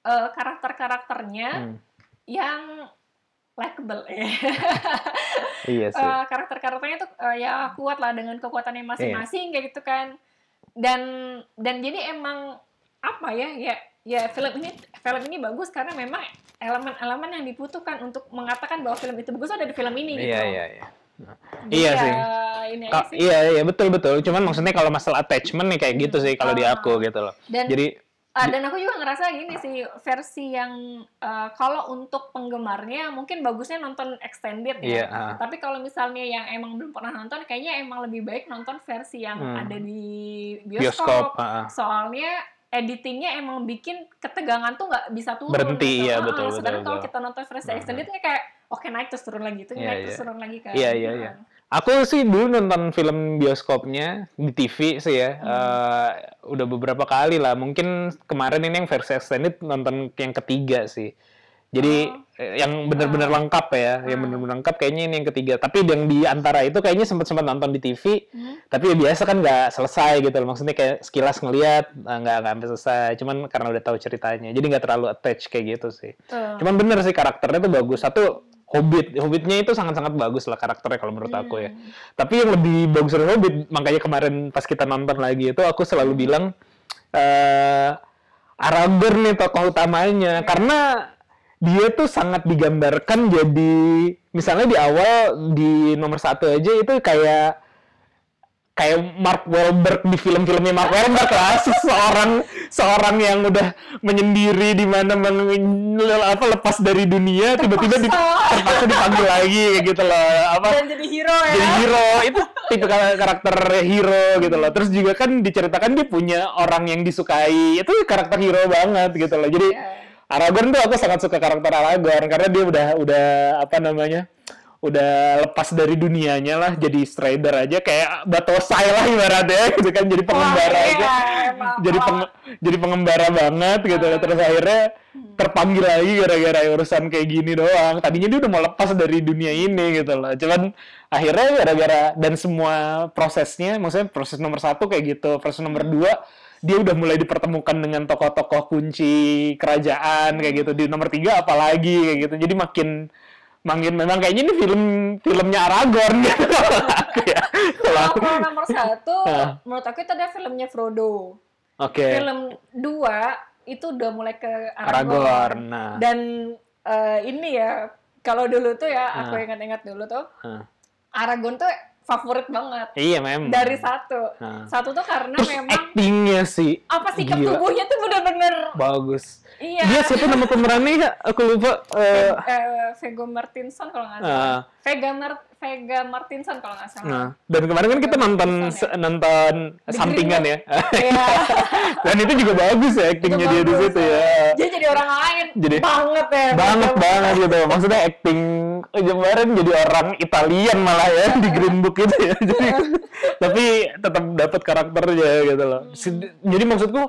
[SPEAKER 2] eh, karakter-karakternya
[SPEAKER 1] Hmm.
[SPEAKER 2] yang likable ya
[SPEAKER 1] Iya sih.
[SPEAKER 2] Eh, karakter-karakternya tuh eh, ya kuat lah dengan kekuatannya
[SPEAKER 1] Iya.
[SPEAKER 2] masing-masing kayak gitu kan dan dan jadi emang apa ya ya ya film ini film ini bagus karena memang elemen-elemen yang dibutuhkan untuk mengatakan bahwa film itu bagus ada di film ini gitu
[SPEAKER 1] Iya iya iya.
[SPEAKER 2] Jadi
[SPEAKER 1] Iya
[SPEAKER 2] ya,
[SPEAKER 1] sih.
[SPEAKER 2] ini sih.
[SPEAKER 1] iya iya betul betul. Cuman maksudnya kalau masalah attachment nih kayak gitu sih kalau di
[SPEAKER 2] Ah.
[SPEAKER 1] aku gitu loh.
[SPEAKER 2] Dan
[SPEAKER 1] Jadi
[SPEAKER 2] ah, dan aku juga ngerasa gini sih versi yang eh, kalau untuk penggemarnya mungkin bagusnya nonton extended
[SPEAKER 1] iya.
[SPEAKER 2] ya.
[SPEAKER 1] ah.
[SPEAKER 2] Tapi kalau misalnya yang emang belum pernah nonton, kayaknya emang lebih baik nonton versi yang
[SPEAKER 1] Hmm.
[SPEAKER 2] ada di
[SPEAKER 1] bioskop.
[SPEAKER 2] bioskop.
[SPEAKER 1] ah.
[SPEAKER 2] Soalnya editingnya emang bikin ketegangan tuh nggak bisa turun.
[SPEAKER 1] Berhenti,
[SPEAKER 2] gitu.
[SPEAKER 1] iya,
[SPEAKER 2] Ah,
[SPEAKER 1] betul, betul,
[SPEAKER 2] Sedangkan kalau kita nonton versi
[SPEAKER 1] Hmm.
[SPEAKER 2] extendednya kayak oke naik terus turun lagi, tuh
[SPEAKER 1] Iya,
[SPEAKER 2] naik terus
[SPEAKER 1] iya.
[SPEAKER 2] turun lagi kan.
[SPEAKER 1] Iya, iya, iya.
[SPEAKER 2] Nah.
[SPEAKER 1] Aku sih dulu nonton film bioskopnya di TV sih ya.
[SPEAKER 2] Hmm.
[SPEAKER 1] Eh, udah beberapa kali lah. Mungkin kemarin ini yang versi extended nonton yang ketiga sih. Jadi
[SPEAKER 2] Oh.
[SPEAKER 1] Eh, yang benar-benar lengkap ya, yang
[SPEAKER 2] Ah.
[SPEAKER 1] benar-benar lengkap kayaknya ini yang ketiga. Tapi yang di antara itu kayaknya sempat-sempat nonton di TV,
[SPEAKER 2] Hmm.
[SPEAKER 1] tapi ya biasa kan nggak selesai gitu loh. Maksudnya kayak sekilas ngelihat eh, nggak nggak sampai selesai. Cuman karena udah tahu ceritanya, jadi nggak terlalu attach kayak gitu sih.
[SPEAKER 2] Tuh.
[SPEAKER 1] Cuman bener sih karakternya tuh bagus. Satu Hobbit, Hobbitnya itu sangat-sangat bagus lah karakternya kalau menurut aku ya.
[SPEAKER 2] Hmm.
[SPEAKER 1] Tapi yang lebih bagus dari Hobbit, makanya kemarin pas kita nonton lagi itu aku selalu bilang eh Aragorn nih tokoh utamanya karena dia tuh sangat digambarkan jadi misalnya di awal di nomor satu aja itu kayak kayak Mark Wahlberg di film-filmnya Mark Wahlberg lah. Seseorang seorang yang udah menyendiri di mana apa lepas dari dunia tiba-tiba di,
[SPEAKER 2] Terpaksa.
[SPEAKER 1] dipanggil lagi gitu loh. Apa?
[SPEAKER 2] Dan jadi hero ya.
[SPEAKER 1] jadi hero. Itu tipe kar- karakter hero gitu loh. Terus juga kan diceritakan dia punya orang yang disukai. Itu karakter hero banget gitu loh. Jadi
[SPEAKER 2] Iya.
[SPEAKER 1] Aragorn tuh aku sangat suka karakter Aragorn karena dia udah udah apa namanya udah lepas dari dunianya lah jadi strider aja kayak batosai lah ibaratnya gitu kan jadi pengembara
[SPEAKER 2] Wah,
[SPEAKER 1] aja.
[SPEAKER 2] iya, emang.
[SPEAKER 1] jadi
[SPEAKER 2] Kalau-
[SPEAKER 1] peng- jadi pengembara banget gitu. Terus akhirnya terpanggil lagi gara-gara urusan kayak gini doang. Tadinya dia udah mau lepas dari dunia ini gitu loh. Cuman akhirnya gara-gara dan semua prosesnya maksudnya proses nomor satu kayak gitu proses nomor dua dia udah mulai dipertemukan dengan tokoh-tokoh kunci kerajaan kayak gitu di nomor tiga apalagi kayak gitu jadi makin makin memang kayaknya ini film filmnya Aragorn gitu Aku ya. Kalau
[SPEAKER 2] nomor satu,
[SPEAKER 1] Hah.
[SPEAKER 2] menurut aku itu ada filmnya Frodo.
[SPEAKER 1] Oke.
[SPEAKER 2] Film dua itu udah mulai ke
[SPEAKER 1] Aragorn.
[SPEAKER 2] Aragorn.
[SPEAKER 1] Nah.
[SPEAKER 2] Dan eh, ini ya, kalau dulu tuh ya, aku
[SPEAKER 1] Nah.
[SPEAKER 2] ingat-ingat dulu tuh,
[SPEAKER 1] Nah.
[SPEAKER 2] Aragorn tuh favorit banget.
[SPEAKER 1] Iya memang.
[SPEAKER 2] Dari satu.
[SPEAKER 1] Nah.
[SPEAKER 2] Satu tuh karena
[SPEAKER 1] Terus
[SPEAKER 2] memang
[SPEAKER 1] actingnya sih
[SPEAKER 2] apa sikap
[SPEAKER 1] gila.
[SPEAKER 2] tubuhnya tuh bener-bener
[SPEAKER 1] bagus.
[SPEAKER 2] iya.
[SPEAKER 1] Dia siapa nama pemerannya? ya? Aku lupa. eh,
[SPEAKER 2] Eh, Viggo Mortensen kalau nggak
[SPEAKER 1] Ah.
[SPEAKER 2] salah. Vega Mar Vega Mortensen kalau nggak salah.
[SPEAKER 1] nah, dan kemarin kan kita nonton
[SPEAKER 2] ya?
[SPEAKER 1] nonton
[SPEAKER 2] The
[SPEAKER 1] sampingan
[SPEAKER 2] Green
[SPEAKER 1] ya.
[SPEAKER 2] Iya.
[SPEAKER 1] dan itu juga bagus ya actingnya
[SPEAKER 2] Itu
[SPEAKER 1] dia di situ ya.
[SPEAKER 2] Dia jadi orang lain.
[SPEAKER 1] Jadi-
[SPEAKER 2] banget ya.
[SPEAKER 1] banget banget gitu maksudnya acting eh, kemarin jadi orang Italian malah ya di Green Book itu ya jadi tapi tetap dapat karakternya gitu loh jadi maksudku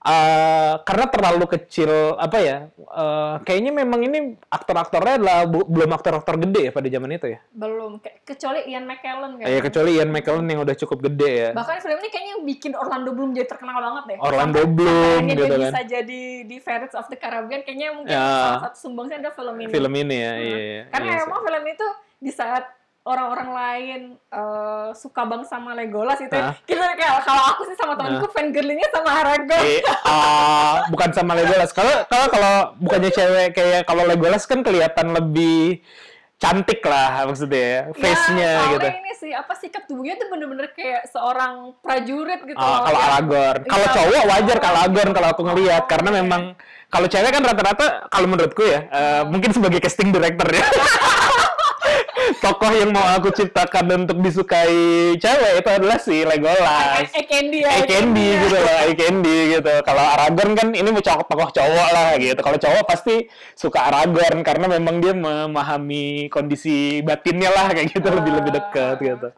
[SPEAKER 1] eh, karena terlalu kecil apa ya eh, kayaknya memang ini aktor-aktornya adalah bu- belum aktor-aktor gede ya pada zaman itu ya
[SPEAKER 2] Belum. Ke- Kecuali Ian McKellen kan.
[SPEAKER 1] ya kecuali Ian McKellen yang udah cukup gede ya
[SPEAKER 2] Bahkan film ini kayaknya yang bikin Orlando Bloom jadi terkenal banget deh.
[SPEAKER 1] Orlando
[SPEAKER 2] Sampai-
[SPEAKER 1] Bloom gitu
[SPEAKER 2] dia
[SPEAKER 1] kan.
[SPEAKER 2] bisa jadi di Pirates of the Caribbean kayaknya mungkin
[SPEAKER 1] Ya.
[SPEAKER 2] salah satu sumbangnya ada film ini.
[SPEAKER 1] film ini ya iya, iya,
[SPEAKER 2] Karena
[SPEAKER 1] iya
[SPEAKER 2] emang film itu di saat orang-orang lain eh, suka banget sama Legolas itu,
[SPEAKER 1] Hah?
[SPEAKER 2] kita kayak kalau aku sih sama temanku fangirlingnya sama Aragorn.
[SPEAKER 1] Eh, ah, bukan sama Legolas. Kalau kalau kalau bukannya cewek kayak kalau Legolas kan kelihatan lebih cantik lah maksudnya ya, face-nya
[SPEAKER 2] ya,
[SPEAKER 1] gitu.
[SPEAKER 2] ini sih apa sikap tubuhnya tuh bener-bener kayak seorang prajurit gitu. Loh.
[SPEAKER 1] kalau
[SPEAKER 2] Ya,
[SPEAKER 1] Aragorn, kalau
[SPEAKER 2] iya,
[SPEAKER 1] cowok wajar kalau Aragorn kalau aku ngelihat
[SPEAKER 2] Oh,
[SPEAKER 1] karena
[SPEAKER 2] iya.
[SPEAKER 1] memang kalau cewek kan rata-rata kalau menurutku ya eh, mungkin sebagai casting director ya. Tokoh yang mau aku ciptakan untuk disukai cewek itu adalah si Legolas.
[SPEAKER 2] Eye candy ya.
[SPEAKER 1] eye candy
[SPEAKER 2] ya.
[SPEAKER 1] gitu loh, eye candy gitu. Kalau Aragorn kan ini mau cowok tokoh cowok lah gitu. Kalau cowok pasti suka Aragorn karena memang dia memahami kondisi batinnya lah kayak gitu lebih lebih dekat gitu.